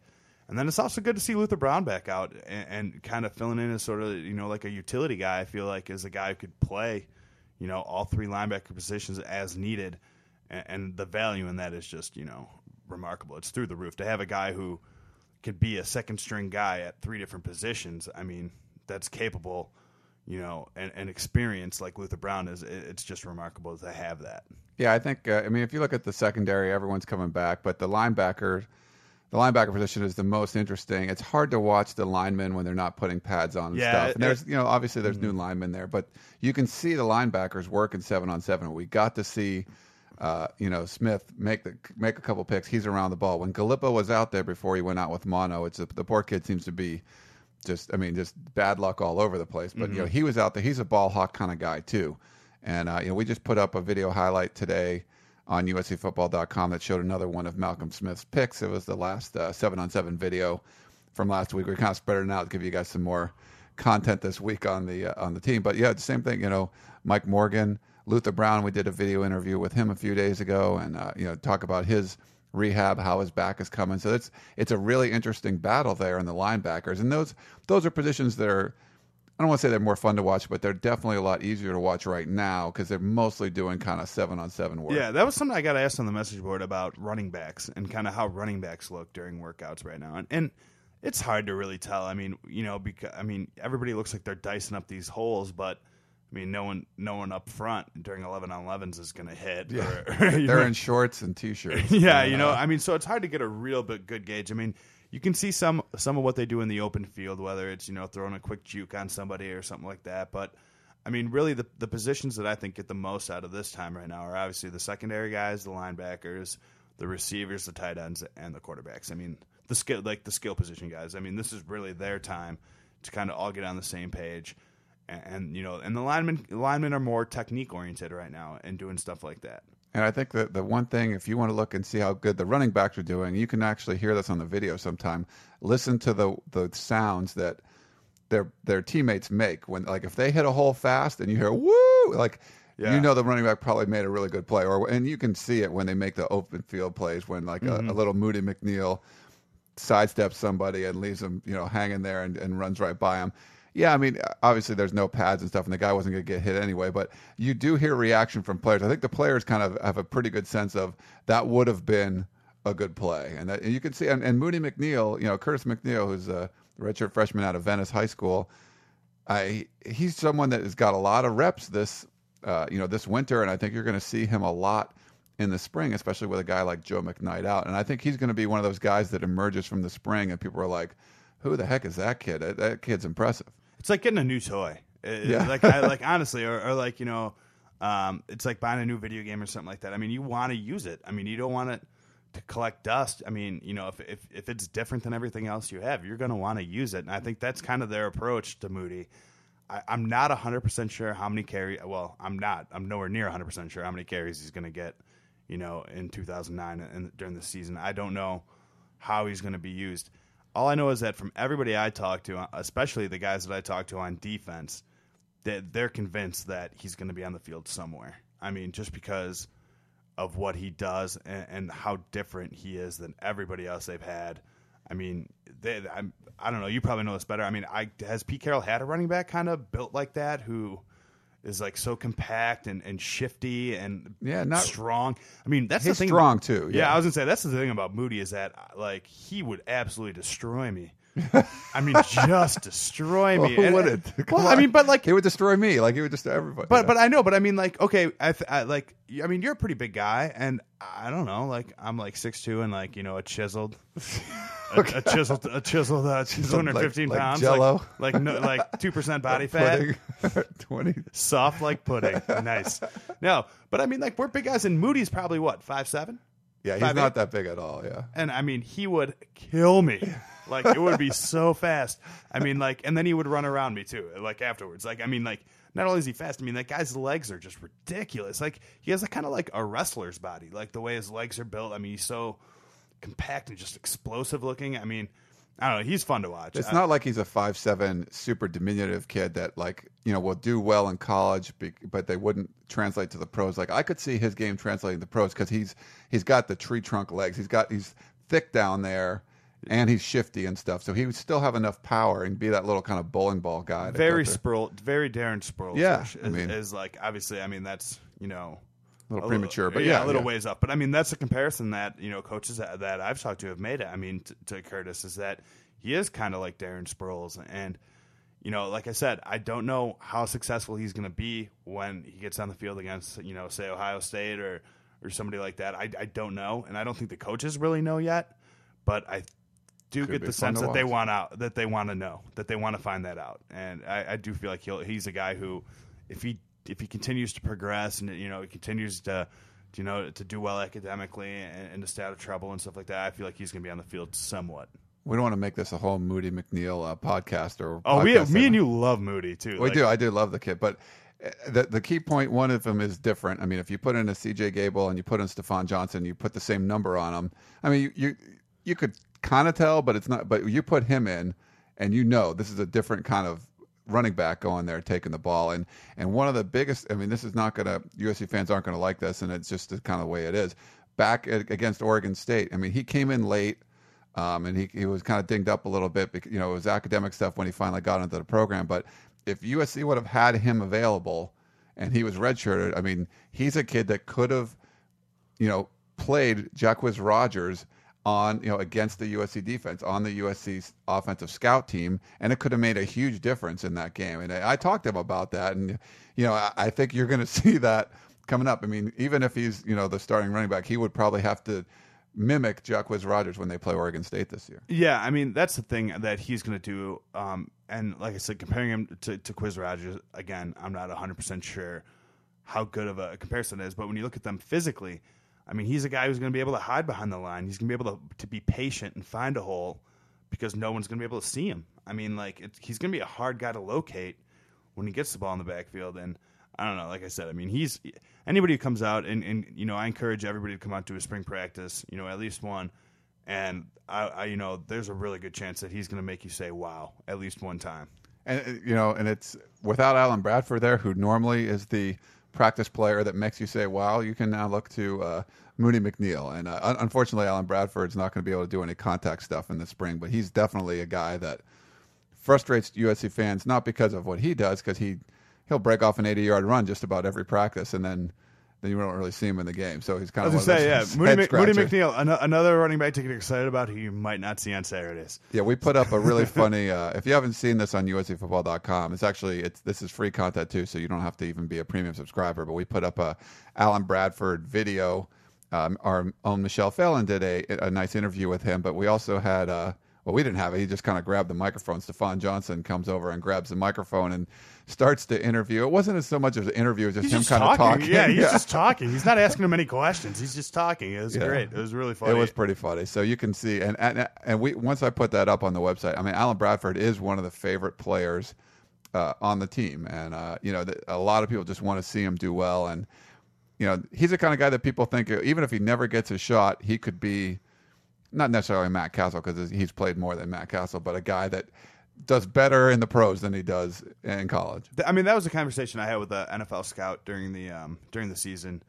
And then it's also good to see Luther Brown back out and, and kind of filling in as sort of you know like a utility guy. I feel like as a guy who could play, you know, all three linebacker positions as needed, and, and the value in that is just you know remarkable. It's through the roof to have a guy who could be a second string guy at three different positions. I mean, that's capable, you know, and, and experience like Luther Brown is, it's just remarkable to have that. Yeah, I think. Uh, I mean, if you look at the secondary, everyone's coming back, but the linebacker, the linebacker position is the most interesting. It's hard to watch the linemen when they're not putting pads on and Yeah, stuff. it- And there's, you know, obviously there's Mm-hmm. new linemen there, but you can see the linebackers working seven on seven. We got to see. Uh, you know, Smith make the make a couple picks. He's around the ball. When Galippo was out there before he went out with mono, it's a, the poor kid seems to be just I mean just bad luck all over the place. But you know he was out there. He's a ball hawk kind of guy too. And uh, you know we just put up a video highlight today on USCFootball.com that showed another one of Malcolm Smith's picks. It was the last uh, seven on seven video from last week. We're kind of spread it out to give you guys some more content this week on the uh, on the team. But yeah, the same thing. You know, Mike Morgan, Luther Brown. We did a video interview with him a few days ago, and uh, you know talk about his rehab, how his back is coming. So it's it's a really interesting battle there in the linebackers, and those those are positions that are. I don't want to say they're more fun to watch, but they're definitely a lot easier to watch right now because they're mostly doing kind of seven on seven work. Yeah, that was something I got asked on the message board about running backs and kind of how running backs look during workouts right now. And, and it's hard to really tell. I mean, you know, because I mean, everybody looks like they're dicing up these holes, but I mean, no one, no one up front during eleven on elevens is going to hit. Yeah. or- they're know? in shorts and t-shirts. yeah, you know, I mean, so it's hard to get a real bit good gauge. I mean, you can see some some of what they do in the open field, whether it's you know throwing a quick juke on somebody or something like that. But I mean, really, the the positions that I think get the most out of this time right now are obviously the secondary guys, the linebackers, the receivers, the tight ends, and the quarterbacks. I mean, the skill like the skill position guys. I mean, this is really their time to kind of all get on the same page. And, and you know, and the linemen linemen are more technique oriented right now and doing stuff like that. And I think that the one thing, if you want to look and see how good the running backs are doing, you can actually hear this on the video sometime. Listen to the the sounds that their their teammates make when, like, if they hit a hole fast and you hear woo, like. Yeah. You know the running back probably made a really good play, or and you can see it when they make the open field plays when like a, a mm-hmm. little Moody McNeal sidesteps somebody and leaves him, you know, hanging there and, and runs right by him. Yeah, I mean, obviously there's no pads and stuff, and the guy wasn't going to get hit anyway. But you do hear reaction from players. I think the players kind of have a pretty good sense of that would have been a good play, and that and you can see. And, and Moody McNeal, you know, Curtis McNeal, who's a redshirt freshman out of Venice High School, I he's someone that has got a lot of reps this, uh, you know, this winter, and I think you're going to see him a lot in the spring, especially with a guy like Joe McKnight out. And I think he's going to be one of those guys that emerges from the spring, and people are like, "Who the heck is that kid? That, that kid's impressive." It's like getting a new toy. It- Yeah. like I, like honestly, or, or like you know, um, it's like buying a new video game or something like that. I mean, you want to use it. I mean, you don't want it to collect dust. I mean, you know, if if if it's different than everything else you have, you're going to want to use it. And I think that's kind of their approach to Moody. I, I'm not 100 percent sure how many carry. Well, I'm not. I'm nowhere near 100 percent sure how many carries he's going to get. You know, in 2009 and during the season, I don't know how he's going to be used. All I know is that from everybody I talk to, especially the guys that I talk to on defense, that they're convinced that he's going to be on the field somewhere. I mean, just because of what he does and, and how different he is than everybody else they've had. I mean, they, I'm, I don't know. You probably know this better. I mean, I, has Pete Carroll had a running back kind of built like that who is like so compact and, and shifty and Yeah, not- strong. I mean, that's the thing. strong, too, Yeah. yeah. I was gonna say that's the thing about Moody is that like he would absolutely destroy me. I mean, just destroy me. Who And- wouldn't? Well, Come I mean, but like it would destroy me. Like it would destroy everybody. but but I know, but I mean, like, okay, I, th- I like, I mean, you're a pretty big guy, and I don't know, like, I'm like six two and like, you know, a chiseled, a, a chiseled, a chiseled, uh, two hundred fifteen like- like pounds, Jell-O? like, like no, like two percent body fat, twenty. soft like pudding, nice. No, but I mean, like, we're big guys, and Moody's probably what five seven, Yeah, he's Five not eight? that big at all. Yeah. and I mean, he would kill me. Like it would be so fast. I mean, like, and then he would run around me too. Like afterwards. Like I mean, like not only is he fast. I mean, that guy's legs are just ridiculous. Like he has a kind of like a wrestler's body. Like the way his legs are built. I mean, he's so compact and just explosive looking. I mean, I don't know. He's fun to watch. It's I- not like he's a five seven super diminutive kid that like you know will do well in college, but they wouldn't translate to the pros. Like I could see his game translating to pros because he's he's got the tree trunk legs. He's got he's thick down there, and he's shifty and stuff. So he would still have enough power and be that little kind of bowling ball guy. very Sproles, very Darren Sproles. Yeah, I mean- is like obviously. I mean, that's you know. A little premature, but yeah, yeah, a little yeah. ways up. But I mean, that's a comparison that you know coaches that, that I've talked to have made it. I mean, t- to Curtis is that he is kind of like Darren Sproles, and you know, like I said, I don't know how successful he's going to be when he gets on the field against you know, say Ohio State or or somebody like that. I, I don't know, and I don't think the coaches really know yet. But I do Could get the sense that they want out that they want to know that they want to find that out, and I, I do feel like he'll he's a guy who, if he if he continues to progress and you know he continues to you know to do well academically and, and to stay out of trouble and stuff like that, I feel like he's going to be on the field somewhat. We don't want to make this a whole Moody McNeal uh, podcast or. Oh, we podcast me segment. and you love Moody too. We Like, do. I do love the kid, but uh, the the key point, one of them is different. I mean, if you put in a C.J. Gable and you put in Stafon Johnson, you put the same number on them. I mean, you you, you could kind of tell, but it's not. But you put him in, and you know this is a different kind of running back going there taking the ball. And and one of the biggest. I mean, this is not going to USC fans aren't going to like this, and it's just the kind of way it is. Back at, against Oregon State, I mean, he came in late. Um, and he, he was kind of dinged up a little bit because you know it was academic stuff when he finally got into the program. But if USC would have had him available and he was redshirted, I mean, he's a kid that could have, you know, played Jacquizz Rogers on you know against the USC defense on the USC offensive scout team, and it could have made a huge difference in that game. And I, I talked to him about that, and you know, I, I think you're going to see that coming up. I mean, even if he's you know the starting running back, he would probably have to mimic Jacquizz Rogers when they play Oregon State this year. Yeah, I mean that's the thing that he's going to do. Um, and like I said, comparing him to, to Quiz Rogers again, I'm not 100 percent sure how good of a comparison it is. But when you look at them physically, I mean, he's a guy who's going to be able to hide behind the line. He's going to be able to to be patient and find a hole because no one's going to be able to see him. I mean, like he's going to be a hard guy to locate when he gets the ball in the backfield. And I don't know, like I said, I mean, he's anybody who comes out and, and you know, I encourage everybody to come out to a spring practice, you know, at least one. And I, I you know, there's a really good chance that he's going to make you say, "Wow," at least one time. And uh, you know, and it's without Allen Bradford there, who normally is the practice player that makes you say, "Wow!" You can now look to uh, Moody McNeal, and uh, unfortunately, Allen Bradford's not going to be able to do any contact stuff in the spring. But he's definitely a guy that frustrates USC fans, not because of what he does, because he he'll break off an 80 yard run just about every practice, and then then you don't really see him in the game. So he's kind I of was one going to of say, those yeah, Moody, Mc, Moody scratcher. McNeal, an- another running back to get excited about who you might not see on Saturdays. Yeah, we put up a really funny. Uh, if you haven't seen this on USCFootball.com, it's actually it's this is free content too, so you don't have to even be a premium subscriber. But we put up a Allen Bradford video. Um, our own Michelle Fallon did a, a nice interview with him, but we also had. Uh, well, we didn't have it. He just kind of grabbed the microphone. Stafon Johnson comes over and grabs the microphone and starts to interview. It wasn't as so much as an interview, as just He's him just kind of talking. Yeah, he's just talking. He's not asking him any questions. He's just talking. It was Yeah. great. It was really funny. It was pretty funny. So you can see, and and and we once I put that up on the website. I mean, Allen Bradford is one of the favorite players uh, on the team, and uh, you know the, a lot of people just want to see him do well. And you know he's the kind of guy that people think even if he never gets a shot, he could be not necessarily Matt Cassel because he's played more than Matt Cassel, but a guy that does better in the pros than he does in college. I mean, that was a conversation I had with the NFL scout during the um, during the season.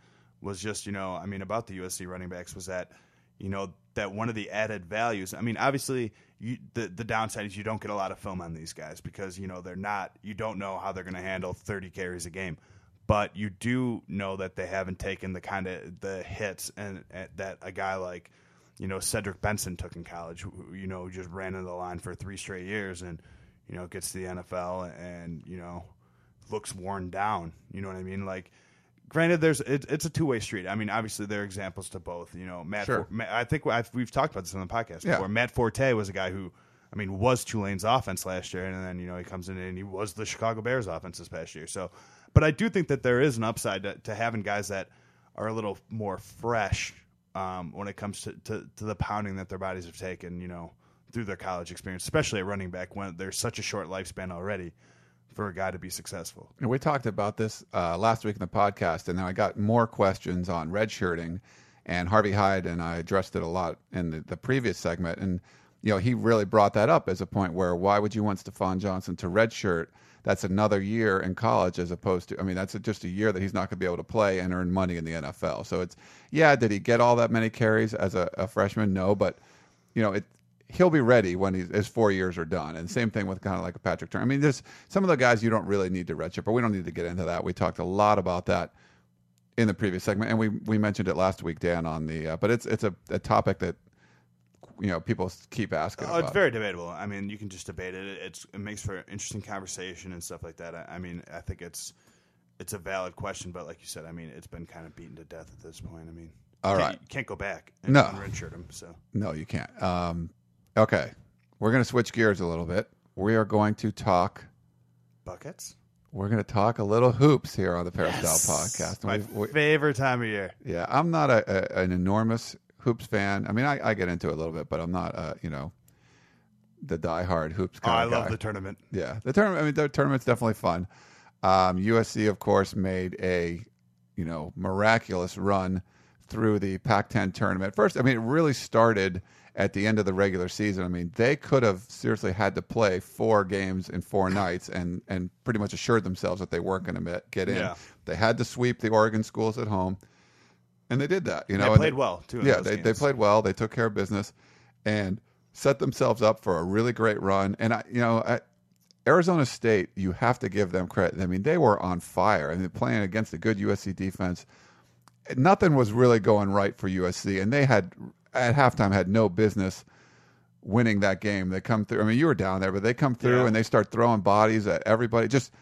Was just you know, I mean, about the USC running backs was that you know that one of the added values. I mean, obviously, you, the the downside is you don't get a lot of film on these guys because you know they're not. You don't know how they're going to handle thirty carries a game, but you do know that they haven't taken the kind of the hits and, and that a guy like you know Cedric Benson took in college. Who, you know, just ran into the line for three straight years and you know gets to the NFL and you know looks worn down. You know what I mean? Like granted, there's it, it's a two way street. I mean, obviously there are examples to both. You know, Matt. Sure. For, I think I've, we've talked about this on the podcast Yeah. before. Matt Forte was a guy who, I mean, was Tulane's offense last year, and then you know he comes in and he was the Chicago Bears offense this past year. So, but I do think that there is an upside to, to having guys that are a little more fresh um, when it comes to, to to the pounding that their bodies have taken. You know. Through their college experience, especially at running back, when there's such a short lifespan already for a guy to be successful. And we talked about this uh, last week in the podcast, and then I got more questions on redshirting, and Harvey Hyde and I addressed it a lot in the, the previous segment, and you know he really brought that up as a point where why would you want Stafon Johnson to redshirt? That's another year in college as opposed to I mean that's just a year that he's not going to be able to play and earn money in the NFL. So it's yeah, did he get all that many carries as a, a freshman? No, but you know it he'll be ready when his four years are done. And same thing with kind of like a Patrick Turner. I mean, there's some of the guys you don't really need to redshirt, but we don't need to get into that. We talked a lot about that in the previous segment, and we we mentioned it last week, Dan, on the. Uh, but it's it's a, a topic that you know people keep asking. Oh, about. it's very debatable. I mean, you can just debate it. It's it makes for interesting conversation and stuff like that. I, I mean, I think it's it's a valid question, but like you said, I mean, it's been kind of beaten to death at this point. I mean, All right. you can't go back and No. redshirt him. So No, you can't. Um, okay, we're going to switch gears a little bit. We are going to talk. buckets. We're going to talk a little hoops here on the Peristyle Yes. podcast. My we- we- favorite time of year. Yeah, I'm not a, a, an enormous hoops fan. I mean, I, I get into it a little bit, but I'm not, uh, you know, the diehard hoops Oh, I love guy. the tournament. yeah, the tournament. I mean, the tournament's definitely fun. Um, USC, of course, made a you know miraculous run through the Pac-10 tournament. First, I mean, it really started at the end of the regular season. I mean, they could have seriously had to play four games in four nights and and pretty much assured themselves that they weren't going to get in. Yeah. They had to sweep the Oregon schools at home, and they did that. You know, They played well too. yeah, they, they played well. They took care of business and set themselves up for a really great run. And I, you know, at Arizona State, you have to give them credit. I mean, they were on fire. I mean, playing against a good USC defense, nothing was really going right for USC, and they had at halftime had no business winning that game. They come through. I mean, you were down there, but they come through Yeah. and they start throwing bodies at everybody. Just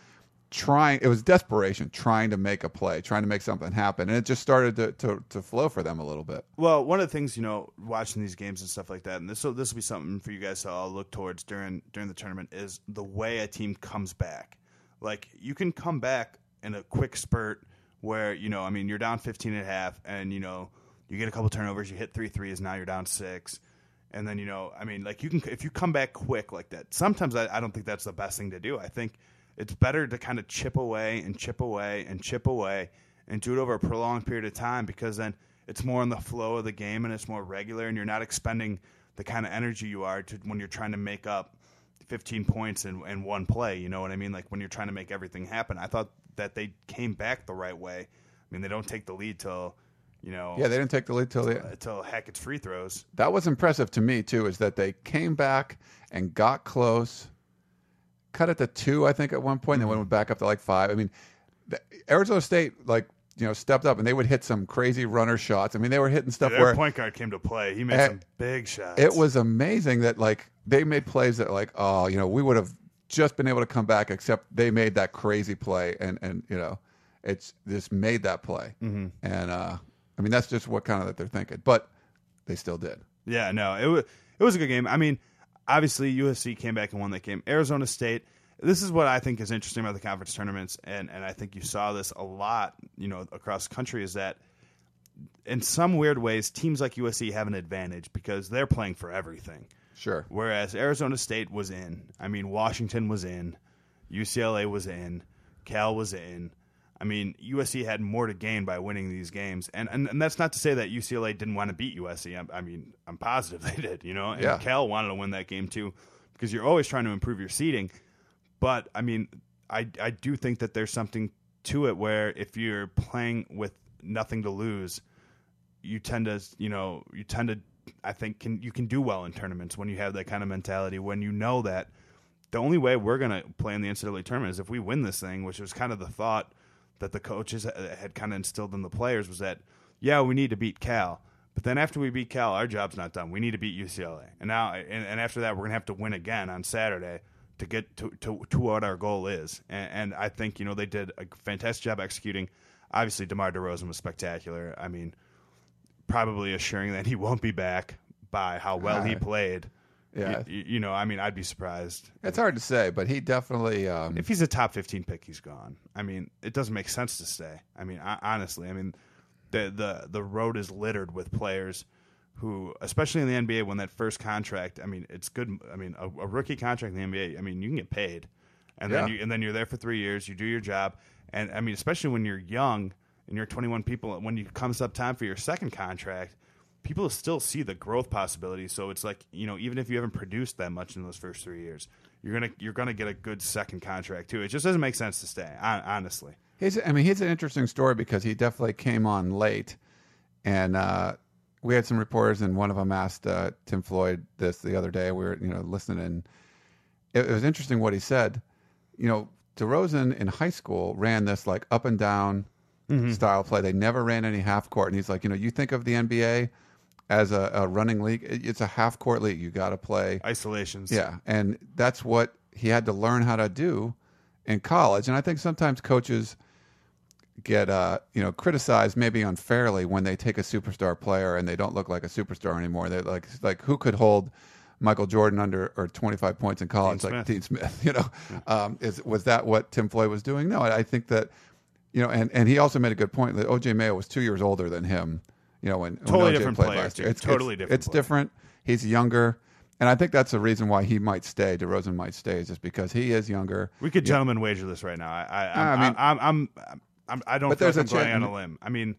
trying. It was desperation, trying to make a play, trying to make something happen, and it just started to to, to flow for them a little bit. Well, one of the things you know, watching these games and stuff like that, and this will this will be something for you guys to all look towards during during the tournament is the way a team comes back. Like you can come back in a quick spurt where you know, I mean, you're down 15 and a half, and you know, you get a couple turnovers, you hit three threes, now you're down six, and then you know, I mean, like you can if you come back quick like that. Sometimes I, I don't think that's the best thing to do. I think it's better to kind of chip away and chip away and chip away and do it over a prolonged period of time because then it's more in the flow of the game and it's more regular and you're not expending the kind of energy you are to when you're trying to make up 15 points in, in one play. You know what I mean? Like when you're trying to make everything happen. I thought that they came back the right way. I mean, they don't take the lead till, you know, Yeah, they didn't take the lead till the until Hackett's free throws. that was impressive to me too. Is that they came back and got close, cut it to two, I think, at one point. They went back up to like five. I mean, the, Arizona State like you know stepped up and they would hit some crazy runner shots. I mean, they were hitting stuff Their where point guard came to play. He made Eh, some big shots. it was amazing that like they made plays that like oh you know we would have just been able to come back except they made that crazy play and and you know it's just made that play mm-hmm. and uh I mean that's just what kind of that they're thinking but they still did Yeah, no, it was it was a good game. I mean, obviously USC came back and won that game. Arizona State. This is what I think is interesting about the conference tournaments, and and I think you saw this a lot, you know, across the country. Is that in some weird ways, teams like USC have an advantage because they're playing for everything, sure whereas Arizona State was in. I mean, Washington was in. UCLA was in, Cal was in. I mean, USC had more to gain by winning these games, and and, and that's not to say that UCLA didn't want to beat USC. I, I mean, I'm positive they did. You know, and Yeah. Cal wanted to win that game too, because you're always trying to improve your seating. But I mean, I I do think that there's something to it where if you're playing with nothing to lose, you tend to you know you tend to I think can you can do well in tournaments when you have that kind of mentality when you know that the only way we're going to play in the NCAA tournament is if we win this thing, which was kind of the thought that the coaches had kind of instilled in the players was that yeah we need to beat Cal. But then after we beat Cal, our job's not done. We need to beat UCLA, and now and, and after that, we're gonna have to win again on Saturday to get to to, to what our goal is. And, and I think you know they did a fantastic job executing. Obviously, DeMar DeRozan was spectacular. I mean, probably assuring that he won't be back by how well he played. Yeah. Y- you, know, I mean, I'd be surprised It's hard to say, but he definitely. Um, if he's a top 15 pick, he's gone. I mean, it doesn't make sense to stay. I mean, I, honestly, I mean, the the the road is littered with players who, especially in the NBA, when that first contract. I mean, it's good. I mean, a, a rookie contract in the NBA. I mean, you can get paid, and then you and then you're there for three years. You do your job, and I mean, especially when you're young and you're 21 people, when it comes up time for your second contract. People still see the growth possibility, so it's like you know, even if you haven't produced that much in those first three years, you're gonna you're gonna get a good second contract too. It just doesn't make sense to stay, honestly. He's, I mean, he's an interesting story because he definitely came on late, and uh, we had some reporters, and one of them asked uh, Tim Floyd this the other day. We were, you know, listening, and it, it was interesting what he said. You know, DeRozan in high school ran this like up and down style play. They never ran any half court, and he's like, you know, you think of the NBA as a, a running league. It- It's a half court league. You got to play Isolations. yeah, and that's what he had to learn how to do in college. And I think sometimes coaches get uh, you know criticized maybe unfairly when they take a superstar player and they don't look like a superstar anymore. They're like like who could hold Michael Jordan under or 25 points in college Dean like Dean Smith, you know. Um, is was that what Tim Floyd was doing? No, I, I think that you know and and he also made a good point that OJ Mayo was 2 years older than him, you know, when, when Totally OJ different played player, last year. It's Totally it's, different It's player. different. He's younger. And I think that's the reason why he might stay. DeRozan might stay, is just because he is younger. We could gentleman wager this right now. I, I, I'm, I mean- I'm, I'm, I'm, I'm, I don't But feel like there's I'm a going on a limb. I mean,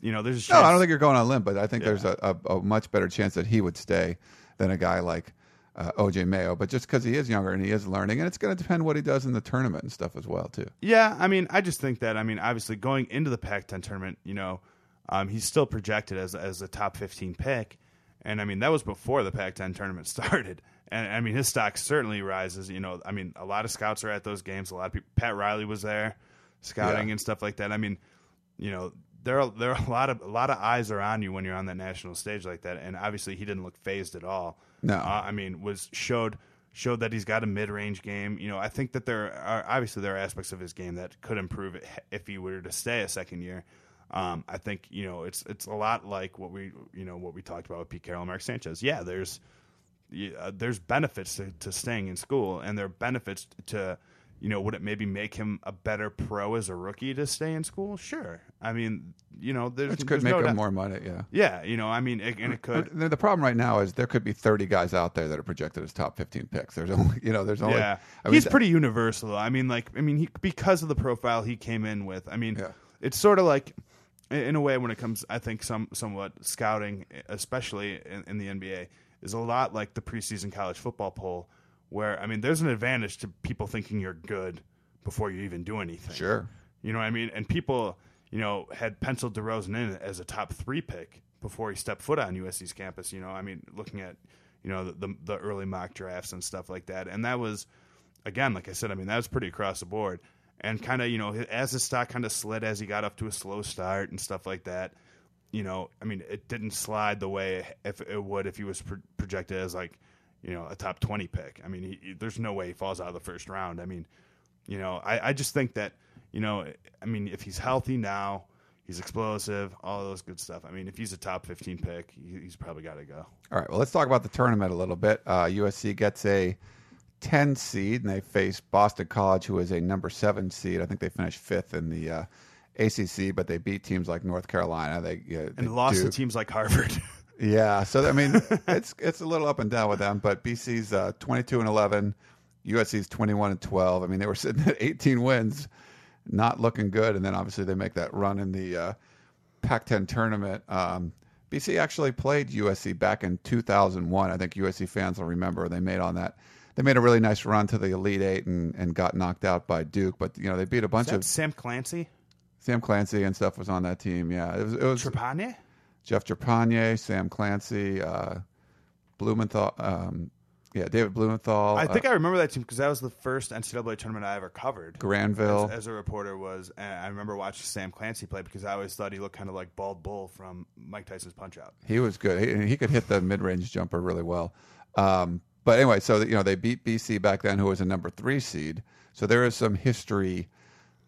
you know, there's a No. I don't think you're going on a limb, but I think Yeah. there's a, a, a much better chance that he would stay than a guy like uh, OJ Mayo. But just because he is younger and he is learning, and it's going to depend what he does in the tournament and stuff as well, too. Yeah, I mean, I just think that I mean, obviously going into the Pac-10 tournament, you know, um, he's still projected as as a top 15 pick, and I mean that was before the Pac-10 tournament started. And I mean, his stock certainly rises. You know, I mean, a lot of scouts are at those games. A lot of people. Pat Riley was there, scouting Yeah. and stuff like that. I mean, you know, there are there are a lot of a lot of eyes are on you when you're on that national stage like that. And obviously, he didn't look phased at all. No. Uh, I mean, was showed showed that he's got a mid range game. You know, I think that there are obviously there are aspects of his game that could improve if he were to stay a second year. Um, I think you know it's it's a lot like what we you know what we talked about with Pete Carroll and Mark Sanchez. Yeah, there's uh, there's benefits to, to staying in school, and there are benefits to you know would it maybe make him a better pro as a rookie to stay in school? Sure. I mean, you know, there's Which could there's make no him doubt- more money, yeah. Yeah, you know, I mean, it, and it could. The, the problem right now is there could be 30 guys out there that are projected as top 15 picks. There's only, you know, there's only. yeah, I mean, he's pretty universal. I mean, like, I mean, he because of the profile he came in with. I mean, Yeah. it's sort of like, in a way, when it comes, I think some somewhat scouting, especially in, in the NBA, is a lot like the preseason college football poll, where I mean, there's an advantage to people thinking you're good before you even do anything. Sure. You know what I mean? And people, you know, had penciled DeRozan in as a top three pick before he stepped foot on USC's campus. You know, I mean, looking at, you know, the, the, the early mock drafts and stuff like that. And that was, again, like I said, I mean, that was pretty across the board. And kind of, you know, as his stock kind of slid as he got up to a slow start and stuff like that, you know, I mean, it didn't slide the way if it would if he was pro- projected as like, you know, a top 20 pick. I mean, he- there's no way he falls out of the first round. I mean, you know, I, I just think that, you know, I mean, if he's healthy now, he's explosive, all those good stuff. I mean, if he's a top 15 pick, he, he's probably got to go. All right. Well, let's talk about the tournament a little bit. Uh, USC gets a 10 seed, and they face Boston College, who is a number seven seed. I think they finished fifth in the uh, ACC, but they beat teams like North Carolina. They, uh, they And lost to teams like Harvard. Yeah, so I mean, it's it's a little up and down with them, but BC's uh, 22 and 11, USC's 21 and 12. I mean, they were sitting at 18 wins, not looking good, and then obviously they make that run in the uh, Pac-10 tournament. Um, BC actually played USC back in 2001. I think USC fans will remember they made on that. They made a really nice run to the Elite Eight and, and got knocked out by Duke. But you know they beat a bunch of Sam Clancy, Sam Clancy and stuff was on that team. Yeah, it was, it was Trapagnier. Jeff Trapagnier, Sam Clancy, uh, Bluthenthal. Um, yeah, David Bluthenthal. I think uh, I remember that team because that was the first NCAA tournament I ever covered. Granville. As, as a reporter was, and I remember watching Sam Clancy play because I always thought he looked kind of like Bald Bull from Mike Tyson's Punch Out. He was good. He, he could hit the mid-range jumper really well. Um, but anyway, so you know they beat BC back then, who was a number three seed. So there is some history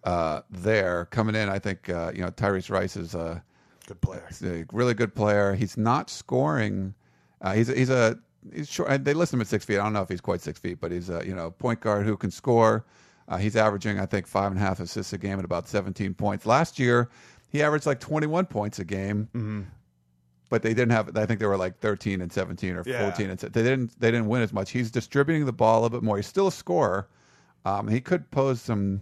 uh, there coming in. I think uh, you know Tyrese Rice is a, Good player. a really good player. He's not scoring. Uh, he's a, he's a he's short. They list him at six feet. I don't know if he's quite six feet, but he's a you know point guard who can score. Uh, he's averaging I think five and a half assists a game at about 17 points. Last year he averaged like 21 points a game. But they didn't have. I think they were like 13 and 17 or Yeah. 14 and they didn't. They didn't win as much. He's distributing the ball a little bit more. He's still a scorer. Um, he could pose some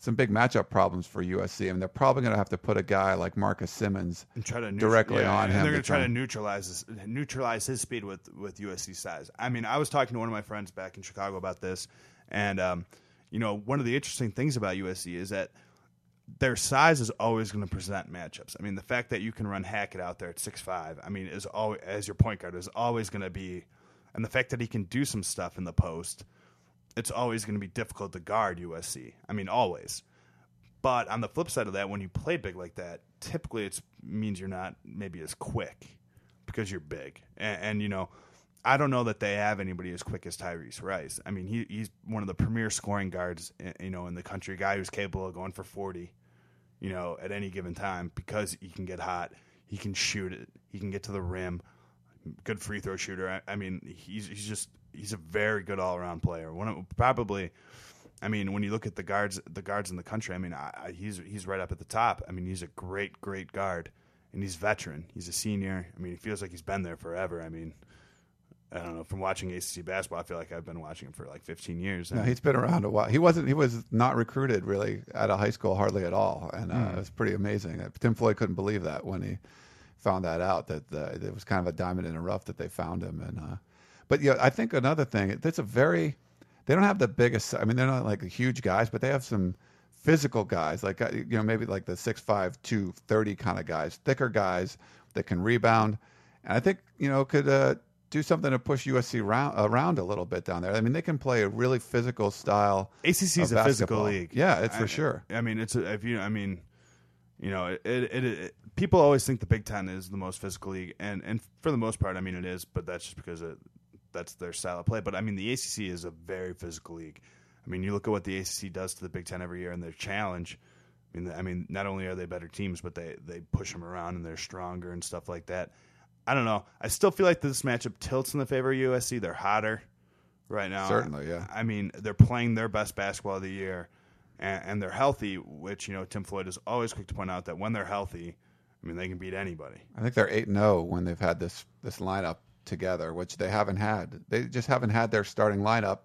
some big matchup problems for USC. I mean, they're probably going to have to put a guy like Marcus Simmons and try to neut- directly yeah, on him. They're going to try try to neutralize his, neutralize his speed with with USC size. I mean, I was talking to one of my friends back in Chicago about this, and um, you know, one of the interesting things about USC is that their size is always going to present matchups. I mean, the fact that you can run Hackett out there at six five, I mean, is always as your point guard is always going to be, and the fact that he can do some stuff in the post, it's always going to be difficult to guard USC. I mean, always. But on the flip side of that, when you play big like that, typically it means you're not maybe as quick because you're big. And, and you know, I don't know that they have anybody as quick as Tyrese Rice. I mean, he, he's one of the premier scoring guards, eh, you know, in the country. Guy who's capable of going for forty, you know, at any given time because he can get hot, he can shoot it, he can get to the rim. Good free throw shooter. I, I mean, he's he's just he's a very good all around player. One of, probably. I mean, when you look at the guards, the guards in the country, I mean, I, I, he's he's right up at the top. I mean, he's a great, great guard, and he's veteran. He's a senior. I mean, he feels like he's been there forever. I mean, I don't know. From watching ACC basketball, I feel like I've been watching him for like 15 years. No, he's been around a while. He wasn't. He was not recruited really out of high school hardly at all, and uh, Hmm. it was pretty amazing. Uh, Tim Floyd couldn't believe that when he found that out. That uh, it was kind of a diamond in the rough that they found him. And uh, but yeah, I think another thing. That's a very. They don't have the biggest. I mean, they're not like huge guys, but they have some physical guys, like uh, you know maybe like the six five two thirty kind of guys, thicker guys that can rebound, and I think you know could. Uh, do something to push USC round, around a little bit down there. I mean, they can play a really physical style. ACC is a physical league. Yeah, it's for I- sure. I mean, it's a, if you. I mean, you know, it, it, it, People always think the Big Ten is the most physical league, and and for the most part, I mean, it is. But that's just because it, that's their style of play. But I mean, the ACC is a very physical league. I mean, you look at what the ACC does to the Big Ten every year and their challenge. I mean, I mean, not only are they better teams, but they they push them around and they're stronger and stuff like that. I don't know. I still feel like this matchup tilts in the favor of USC. They're hotter right now. Certainly, yeah. I mean, they're playing their best basketball of the year, and, and they're healthy. Which you know, Tim Floyd is always quick to point out that when they're healthy, I mean, they can beat anybody. I think they're eight and zero when they've had this this lineup together, which they haven't had. They just haven't had their starting lineup,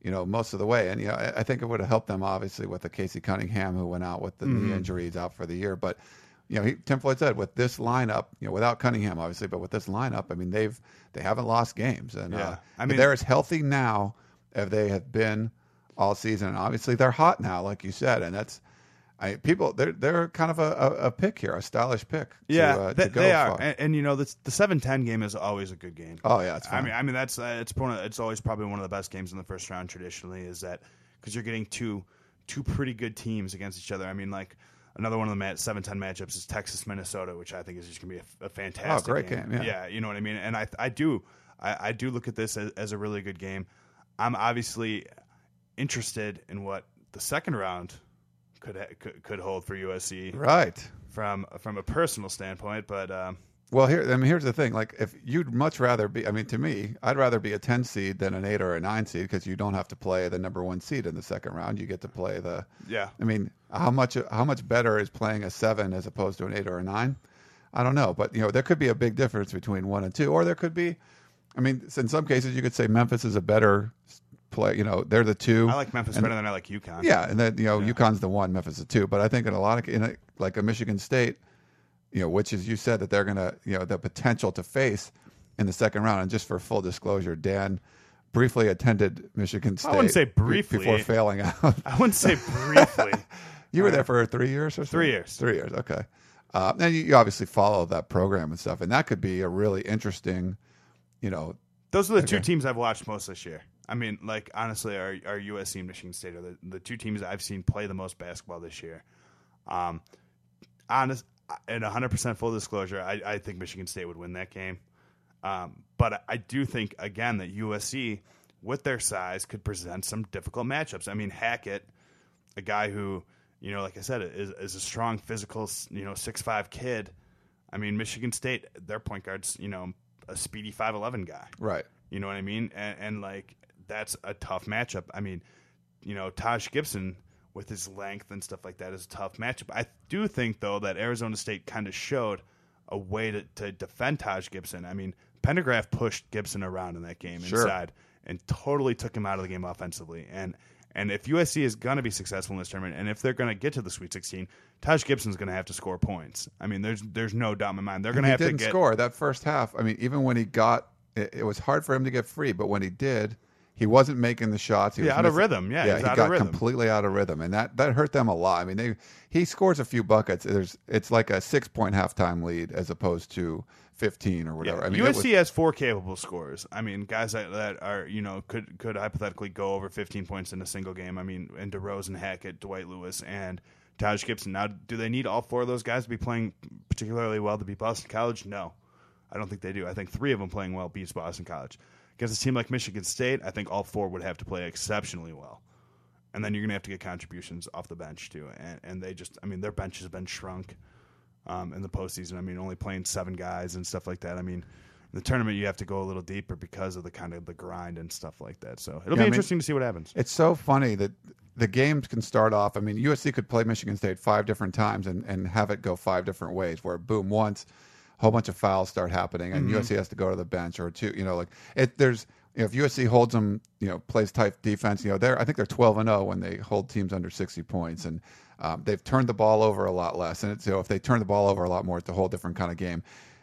you know, most of the way. And you know, I, I think it would have helped them obviously with the Kasey Cunningham who went out with the knee mm-hmm. injuries out for the year. But you know, he, Tim Floyd said with this lineup, you know, without Cunningham obviously, but with this lineup, I mean, they've they haven't lost games, and Yeah. uh, I mean- they're as healthy now as they have been all season. And obviously, they're hot now, like you said, and that's. I, people, they're they're kind of a, a, a pick here, a stylish pick. Yeah, to, uh, they, to go they are, and, and you know, the the seven ten game is always a good game. Oh yeah, it's I mean, I mean that's uh, it's one of, it's always probably one of the best games in the first round traditionally. Is that because you're getting two two pretty good teams against each other. I mean, like another one of the mat, seven ten matchups is Texas Minnesota, which I think is just gonna be a, a fantastic. Oh, great game, yeah. you know what I mean. And I I do I, I do look at this as, as a really good game. I'm obviously interested in what the second round could ha- could, could hold for USC right. from from a personal standpoint, but. Um, Well, here, I mean, here's the thing. Like, if you'd much rather be, I mean, to me, I'd rather be a ten seed than an eight or a nine seed because you don't have to play the number one seed in the second round. You get to play the. Yeah. I mean, how much how much better is playing a seven as opposed to an eight or a nine? I don't know, but you know, there could be a big difference between one and two, or there could be. I mean, in some cases, you could say Memphis is a better play. You know, they're the two. I like Memphis and- better than I like UConn. Yeah, and then you know, Yeah. UConn's the one, Memphis is the two. But I think in a lot of in a, like a Michigan State, you know, which is you said that they're gonna, you know, the potential to face in the second round. And just for full disclosure, Dan briefly attended Michigan State. I wouldn't say briefly. before failing out. I wouldn't say briefly. you were there for three years or so? Three years. Three years. Okay. Uh, and you, you obviously follow that program and stuff, and that could be a really interesting, you know, Those are the two teams I've watched most this year. I mean, like honestly, our our USC and Michigan State are the, the two teams I've seen play the most basketball this year. Um, honest and 100 percent full disclosure, I, I think Michigan State would win that game. Um, but I- do think again that USC, with their size, could present some difficult matchups. I mean, Hackett, a guy who you know, like I said, is is a strong physical, you know, six five kid. I mean, Michigan State, their point guard's you know a speedy five eleven guy. right. You know what I mean? And, and like that's a tough matchup. I mean, you know, Taj Gibson with his length and stuff like that is a tough matchup. I do think though that Arizona State kind of showed a way to, to defend Taj Gibson. I mean, Pendergraph pushed Gibson around in that game Sure. inside and totally took him out of the game offensively. And and if USC is going to be successful in this tournament, and if they're going to get to the Sweet 16, Taj Gibson's going to have to score points. I mean, there's there's no doubt in my mind they're going to have to get score that first half. I mean, even when he got, it, it was hard for him to get free. But when he did, he wasn't making the shots. He Yeah, was out of rhythm. Yeah, yeah, he got completely out of rhythm, and that that hurt them a lot. I mean, they he scores a few buckets. There's it's like a six point halftime lead as opposed to fifteen or whatever. Yeah. I mean, USC was- has four capable scorers. I mean, guys that, that are you know could could hypothetically go over 15 points in a single game. I mean, and DeRozan, Hackett, Dwight Lewis, and Taj Gibson. Now, do they need all four of those guys to be playing particularly well to beat Boston College? No, I don't think they do. I think three of them playing well beats Boston College. Against a team like Michigan State, I think all four would have to play exceptionally well. And then you're going to have to get contributions off the bench too. And, and they just, I mean, their bench has been shrunk um, in the postseason. I mean, only playing seven guys and stuff like that. I mean, in the tournament you have to go a little deeper because of the kind of the grind and stuff like that. So it'll Yeah, be I mean- interesting to see what happens. It's so funny that the games can start off. I mean, USC could play Michigan State five different times and, and have it go five different ways. Where boom, once whole bunch of fouls start happening, and USC has to go to the bench or two. You know, like it. There's you know, if USC holds them, you know, plays tight defense. You know, they're I think they're 12 and 0 when they hold teams under 60 points, and um, they've turned the ball over a lot less. And it's, you know, if they turn the ball over a lot more, it's a whole different kind of game.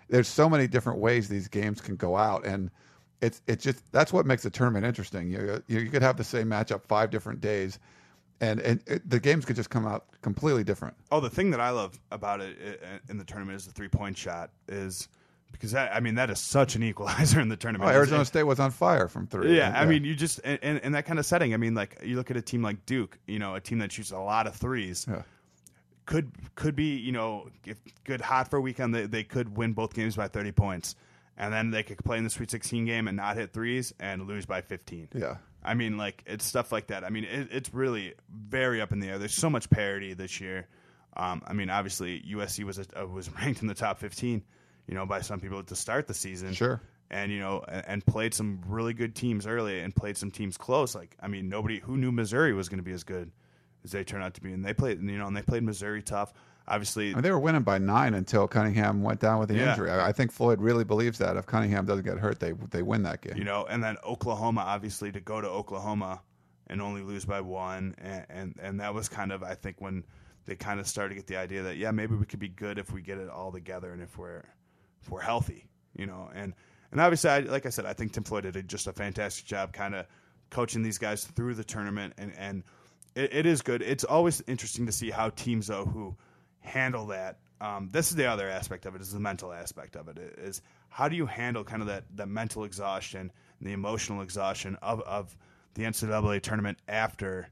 There's so many different ways these games can go out, and it's it's just that's what makes the tournament interesting. You you, you could have the same matchup five different days, and and it, the games could just come out completely different. Oh, the thing that I love about it in the tournament is the three point shot. Is because that, I mean that is such an equalizer in the Oh, tournament. Arizona It's- State was on fire from three. Yeah, I mean, you just in that kind of setting. I mean, like you look at a team like Duke, you know, a team that shoots a lot of threes. Yeah. Could could be you know if good hot for a weekend they, they could win both games by thirty points, and then they could play in the Sweet Sixteen game and not hit threes and lose by fifteen. yeah. I mean, like it's stuff like that. I mean, it, it's really very up in the air. There's so much parity this year. Um, I mean, obviously USC was a, was ranked in the top 15, you know, by some people to start the season. Sure. And you know, and, and played some really good teams early, and played some teams close. Like, I mean, nobody who knew Missouri was going to be as good as they turned out to be, and they played, you know, and they played Missouri tough. Obviously, I mean, they were winning by nine until Cunningham went down with the Yeah. injury. I, I think Floyd really believes that if Cunningham doesn't get hurt, they they win that game. you know, and then Oklahoma, obviously, to go to Oklahoma and only lose by one, and and, and that was kind of, I think, when they kind of started to get the idea that yeah, maybe we could be good if we get it all together and if we're if we're healthy, you know, and and obviously, I, like I said, I think Tim Floyd did just a fantastic job, kind of coaching these guys through the tournament, and and it, it is good. It's always interesting to see how teams though who handle that. Um, this is the other aspect of it is the mental aspect of it is how do you handle kind of that, that mental exhaustion and the emotional exhaustion of, of the NCAA tournament after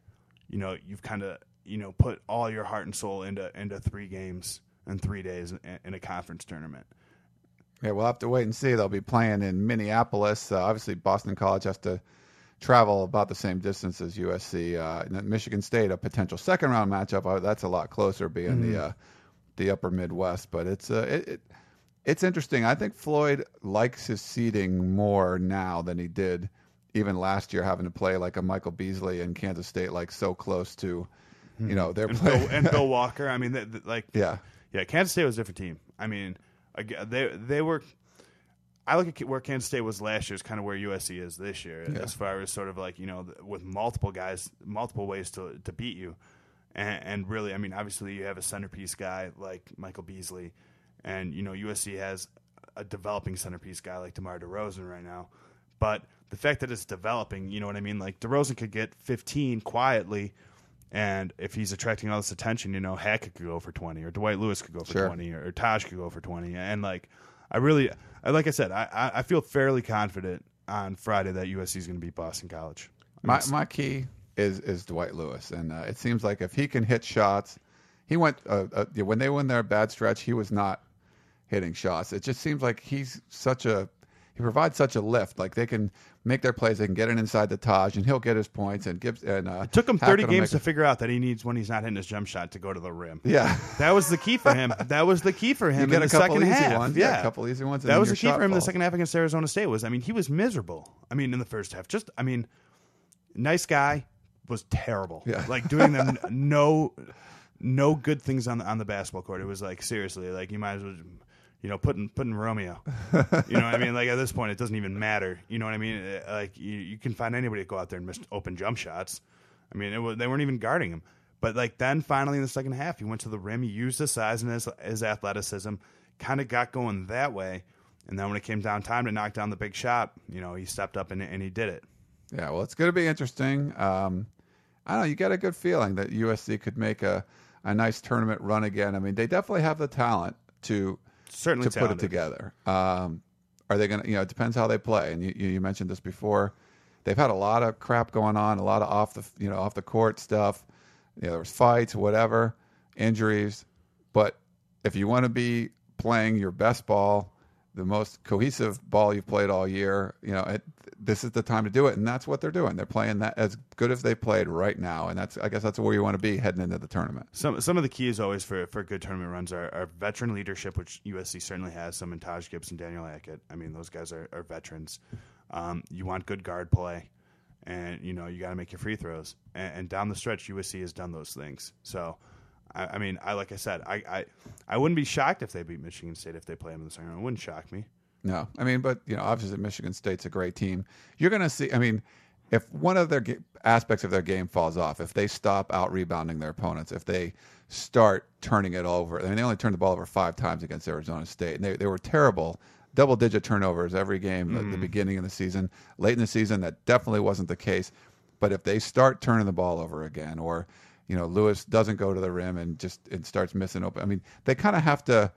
you know you've kind of you know put all your heart and soul into into three games in three days in, in a conference tournament. Yeah, we'll have to wait and see. They'll be playing in Minneapolis. Uh, obviously, Boston College has to travel about the same distance as USC. Uh, Michigan State, a potential second round matchup. Uh, that's a lot closer, being the uh, the Upper Midwest. But it's uh, it, it it's interesting. I think Floyd likes his seeding more now than he did even last year, having to play like a Michael Beasley in Kansas State, like so close to, you know, they're And. Bill, and Bill Walker, I mean, like yeah, Yeah, Kansas State was a different team. I mean, they they were. I look at where Kansas State was last year is kind of where USC is this year, Yeah. as far as sort of like you know with multiple guys, multiple ways to to beat you, and, and really, I mean, obviously you have a centerpiece guy like Michael Beasley, and you know USC has a developing centerpiece guy like DeMar DeRozan right now, but the fact that it's developing, you know what I mean? Like DeRozan could get 15 quietly. And if he's attracting all this attention, you know, Hackett could go for 20, or Dwight Lewis could go for Sure. 20, or, Taj could go for 20. And, like, I really, like I said, I, I feel fairly confident on Friday that USC is going to beat Boston College. My my key is is Dwight Lewis, and uh, it seems like if he can hit shots, he went uh, uh, when they went their bad stretch, he was not hitting shots. It just seems like he's such a he provides such a lift. Like they can make their plays, they can get it inside the Taj, and he'll get his points. And gives and uh, it took him 30 games to figure out that he needs, when he's not hitting his jump shot, to go to the rim. Yeah, That was the key for him. that was the key for him in the second half. ones, yeah, a couple easy ones. that was the key for him in the second half against Arizona State. Was I mean he was miserable. I mean in the first half, just I mean, nice guy was terrible. Yeah. like doing them no no good things on the on the basketball court. It was like seriously, like you might as well. You know, putting putting Romeo. You know what I mean? Like at this point, it doesn't even matter. You know what I mean? Uh, Like you, you can find anybody to go out there and miss open jump shots. I mean, it was, they weren't even guarding him. But like then, finally in the second half, he went to the rim. He used his size and his, his athleticism, kind of got going that way. And then when it came down time to knock down the big shot, you know, he stepped up and, and he did it. Yeah, well, it's going to be interesting. Um, I don't know. You get a good feeling that USC could make a, a nice tournament run again. I mean, they definitely have the talent to Certainly to put it together. Um, are they going to? You know, it depends how they play. And you, you you mentioned this before. They've had a lot of crap going on, a lot of off the you know off the court stuff. You know, there was fights, whatever, injuries. But if you want to be playing your best ball, the most cohesive ball you've played all year, you know, it, this is the time to do it, and that's what they're doing. They're playing that as good as they played right now, and that's I guess that's where you want to be heading into the tournament. Some some of the keys always for for good tournament runs are, are veteran leadership, which USC certainly has. Some in Taj Gibson, Daniel Hackett. I mean, those guys are, are veterans. Um, you want good guard play, and you know you got to make your free throws. And, and down the stretch, USC has done those things. So, I, I mean, I like I said, I, I I wouldn't be shocked if they beat Michigan State if they play them in the second round. It wouldn't shock me. No, I mean, but you know, obviously Michigan State's a great team. You're going to see. I mean, if one of their ga- aspects of their game falls off, if they stop out rebounding their opponents, if they start turning it over, I mean, they only turned the ball over five times against Arizona State, and they they were terrible, double digit turnovers every game at the mm-hmm. beginning of the season. Late in the season, that definitely wasn't the case. But if they start turning the ball over again, or you know, Lewis doesn't go to the rim and just it starts missing open, I mean, they kind of have to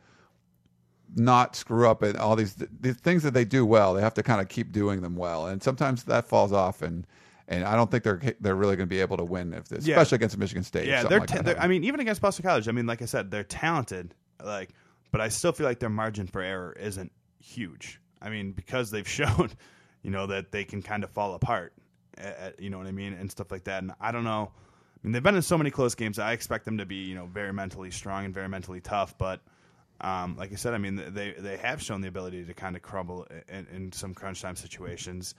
not screw up and all these the things that they do well. They have to kind of keep doing them well, and sometimes that falls off. And and I don't think they're they're really going to be able to win if this, Yeah. especially against Michigan State. Yeah, they're, like ta- they're. I mean, even against Boston College. I mean, like I said, they're talented. Like, but I still feel like their margin for error isn't huge. I mean, because they've shown, you know, that they can kind of fall apart. At, at- you know what I mean, and stuff like that. And I don't know. I mean, they've been in so many close games. I expect them to be, you know, very mentally strong and very mentally tough. But um, like I said, I mean, they they have shown the ability to kind of crumble in, in some crunch time situations.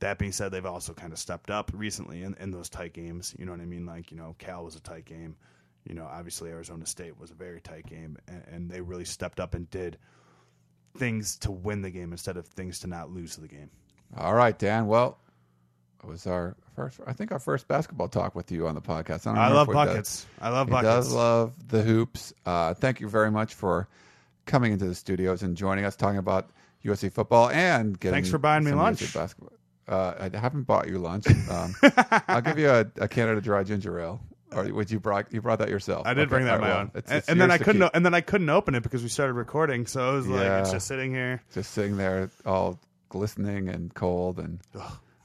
That being said, they've also kind of stepped up recently in, in those tight games. You know what I mean? Like, you know, Cal was a tight game. You know, obviously Arizona State was a very tight game, and, and they really stepped up and did things to win the game instead of things to not lose the game. all right, Dan. Well, it was our first. I think our first basketball talk with you on the podcast. don't I love buckets. I love He buckets. does love the hoops. Uh, thank you very much for coming into the studios and joining us, talking about USC football and getting. Thanks for buying me lunch. Basketball. Uh, I haven't bought you lunch. Um, I'll give you a, a Canada Dry ginger ale. Or would you brought you brought that yourself? I did Okay, bring that right, my well, own, it's- and, it's and then I couldn't, and then I couldn't open it because we started recording. So it was like it's just sitting here. just sitting there all glistening and cold and.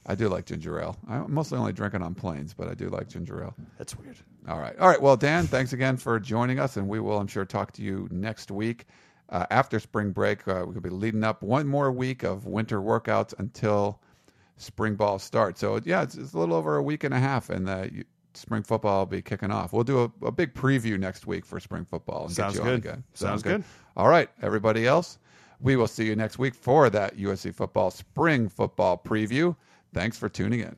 I do like ginger ale. I mostly only drink it on planes, but I do like ginger ale. That's weird. All right. All right. Well, Dan, thanks again for joining us, and we will, I'm sure, talk to you next week. Uh, after spring break, uh, we'll be leading up one more week of winter workouts until spring ball starts. So, yeah, it's, it's a little over a week and a half, and uh, you, spring football will be kicking off. We'll do a, a big preview next week for spring football. And Sounds get you on good. again. Sounds good. All right. Everybody else, we will see you next week for that USC football spring football preview. Thanks for tuning in.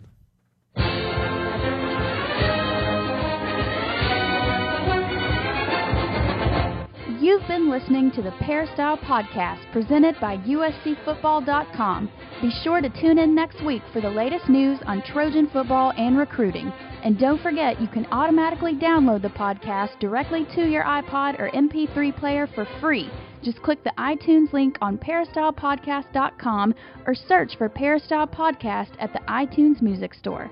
You've been listening to the Peristyle Podcast presented by USCFootball.com. Be sure to tune in next week for the latest news on Trojan football and recruiting. And don't forget, you can automatically download the podcast directly to your iPod or MP3 player for free. Just click the iTunes link on peristylepodcast.com or search for Peristyle Podcast at the iTunes Music Store.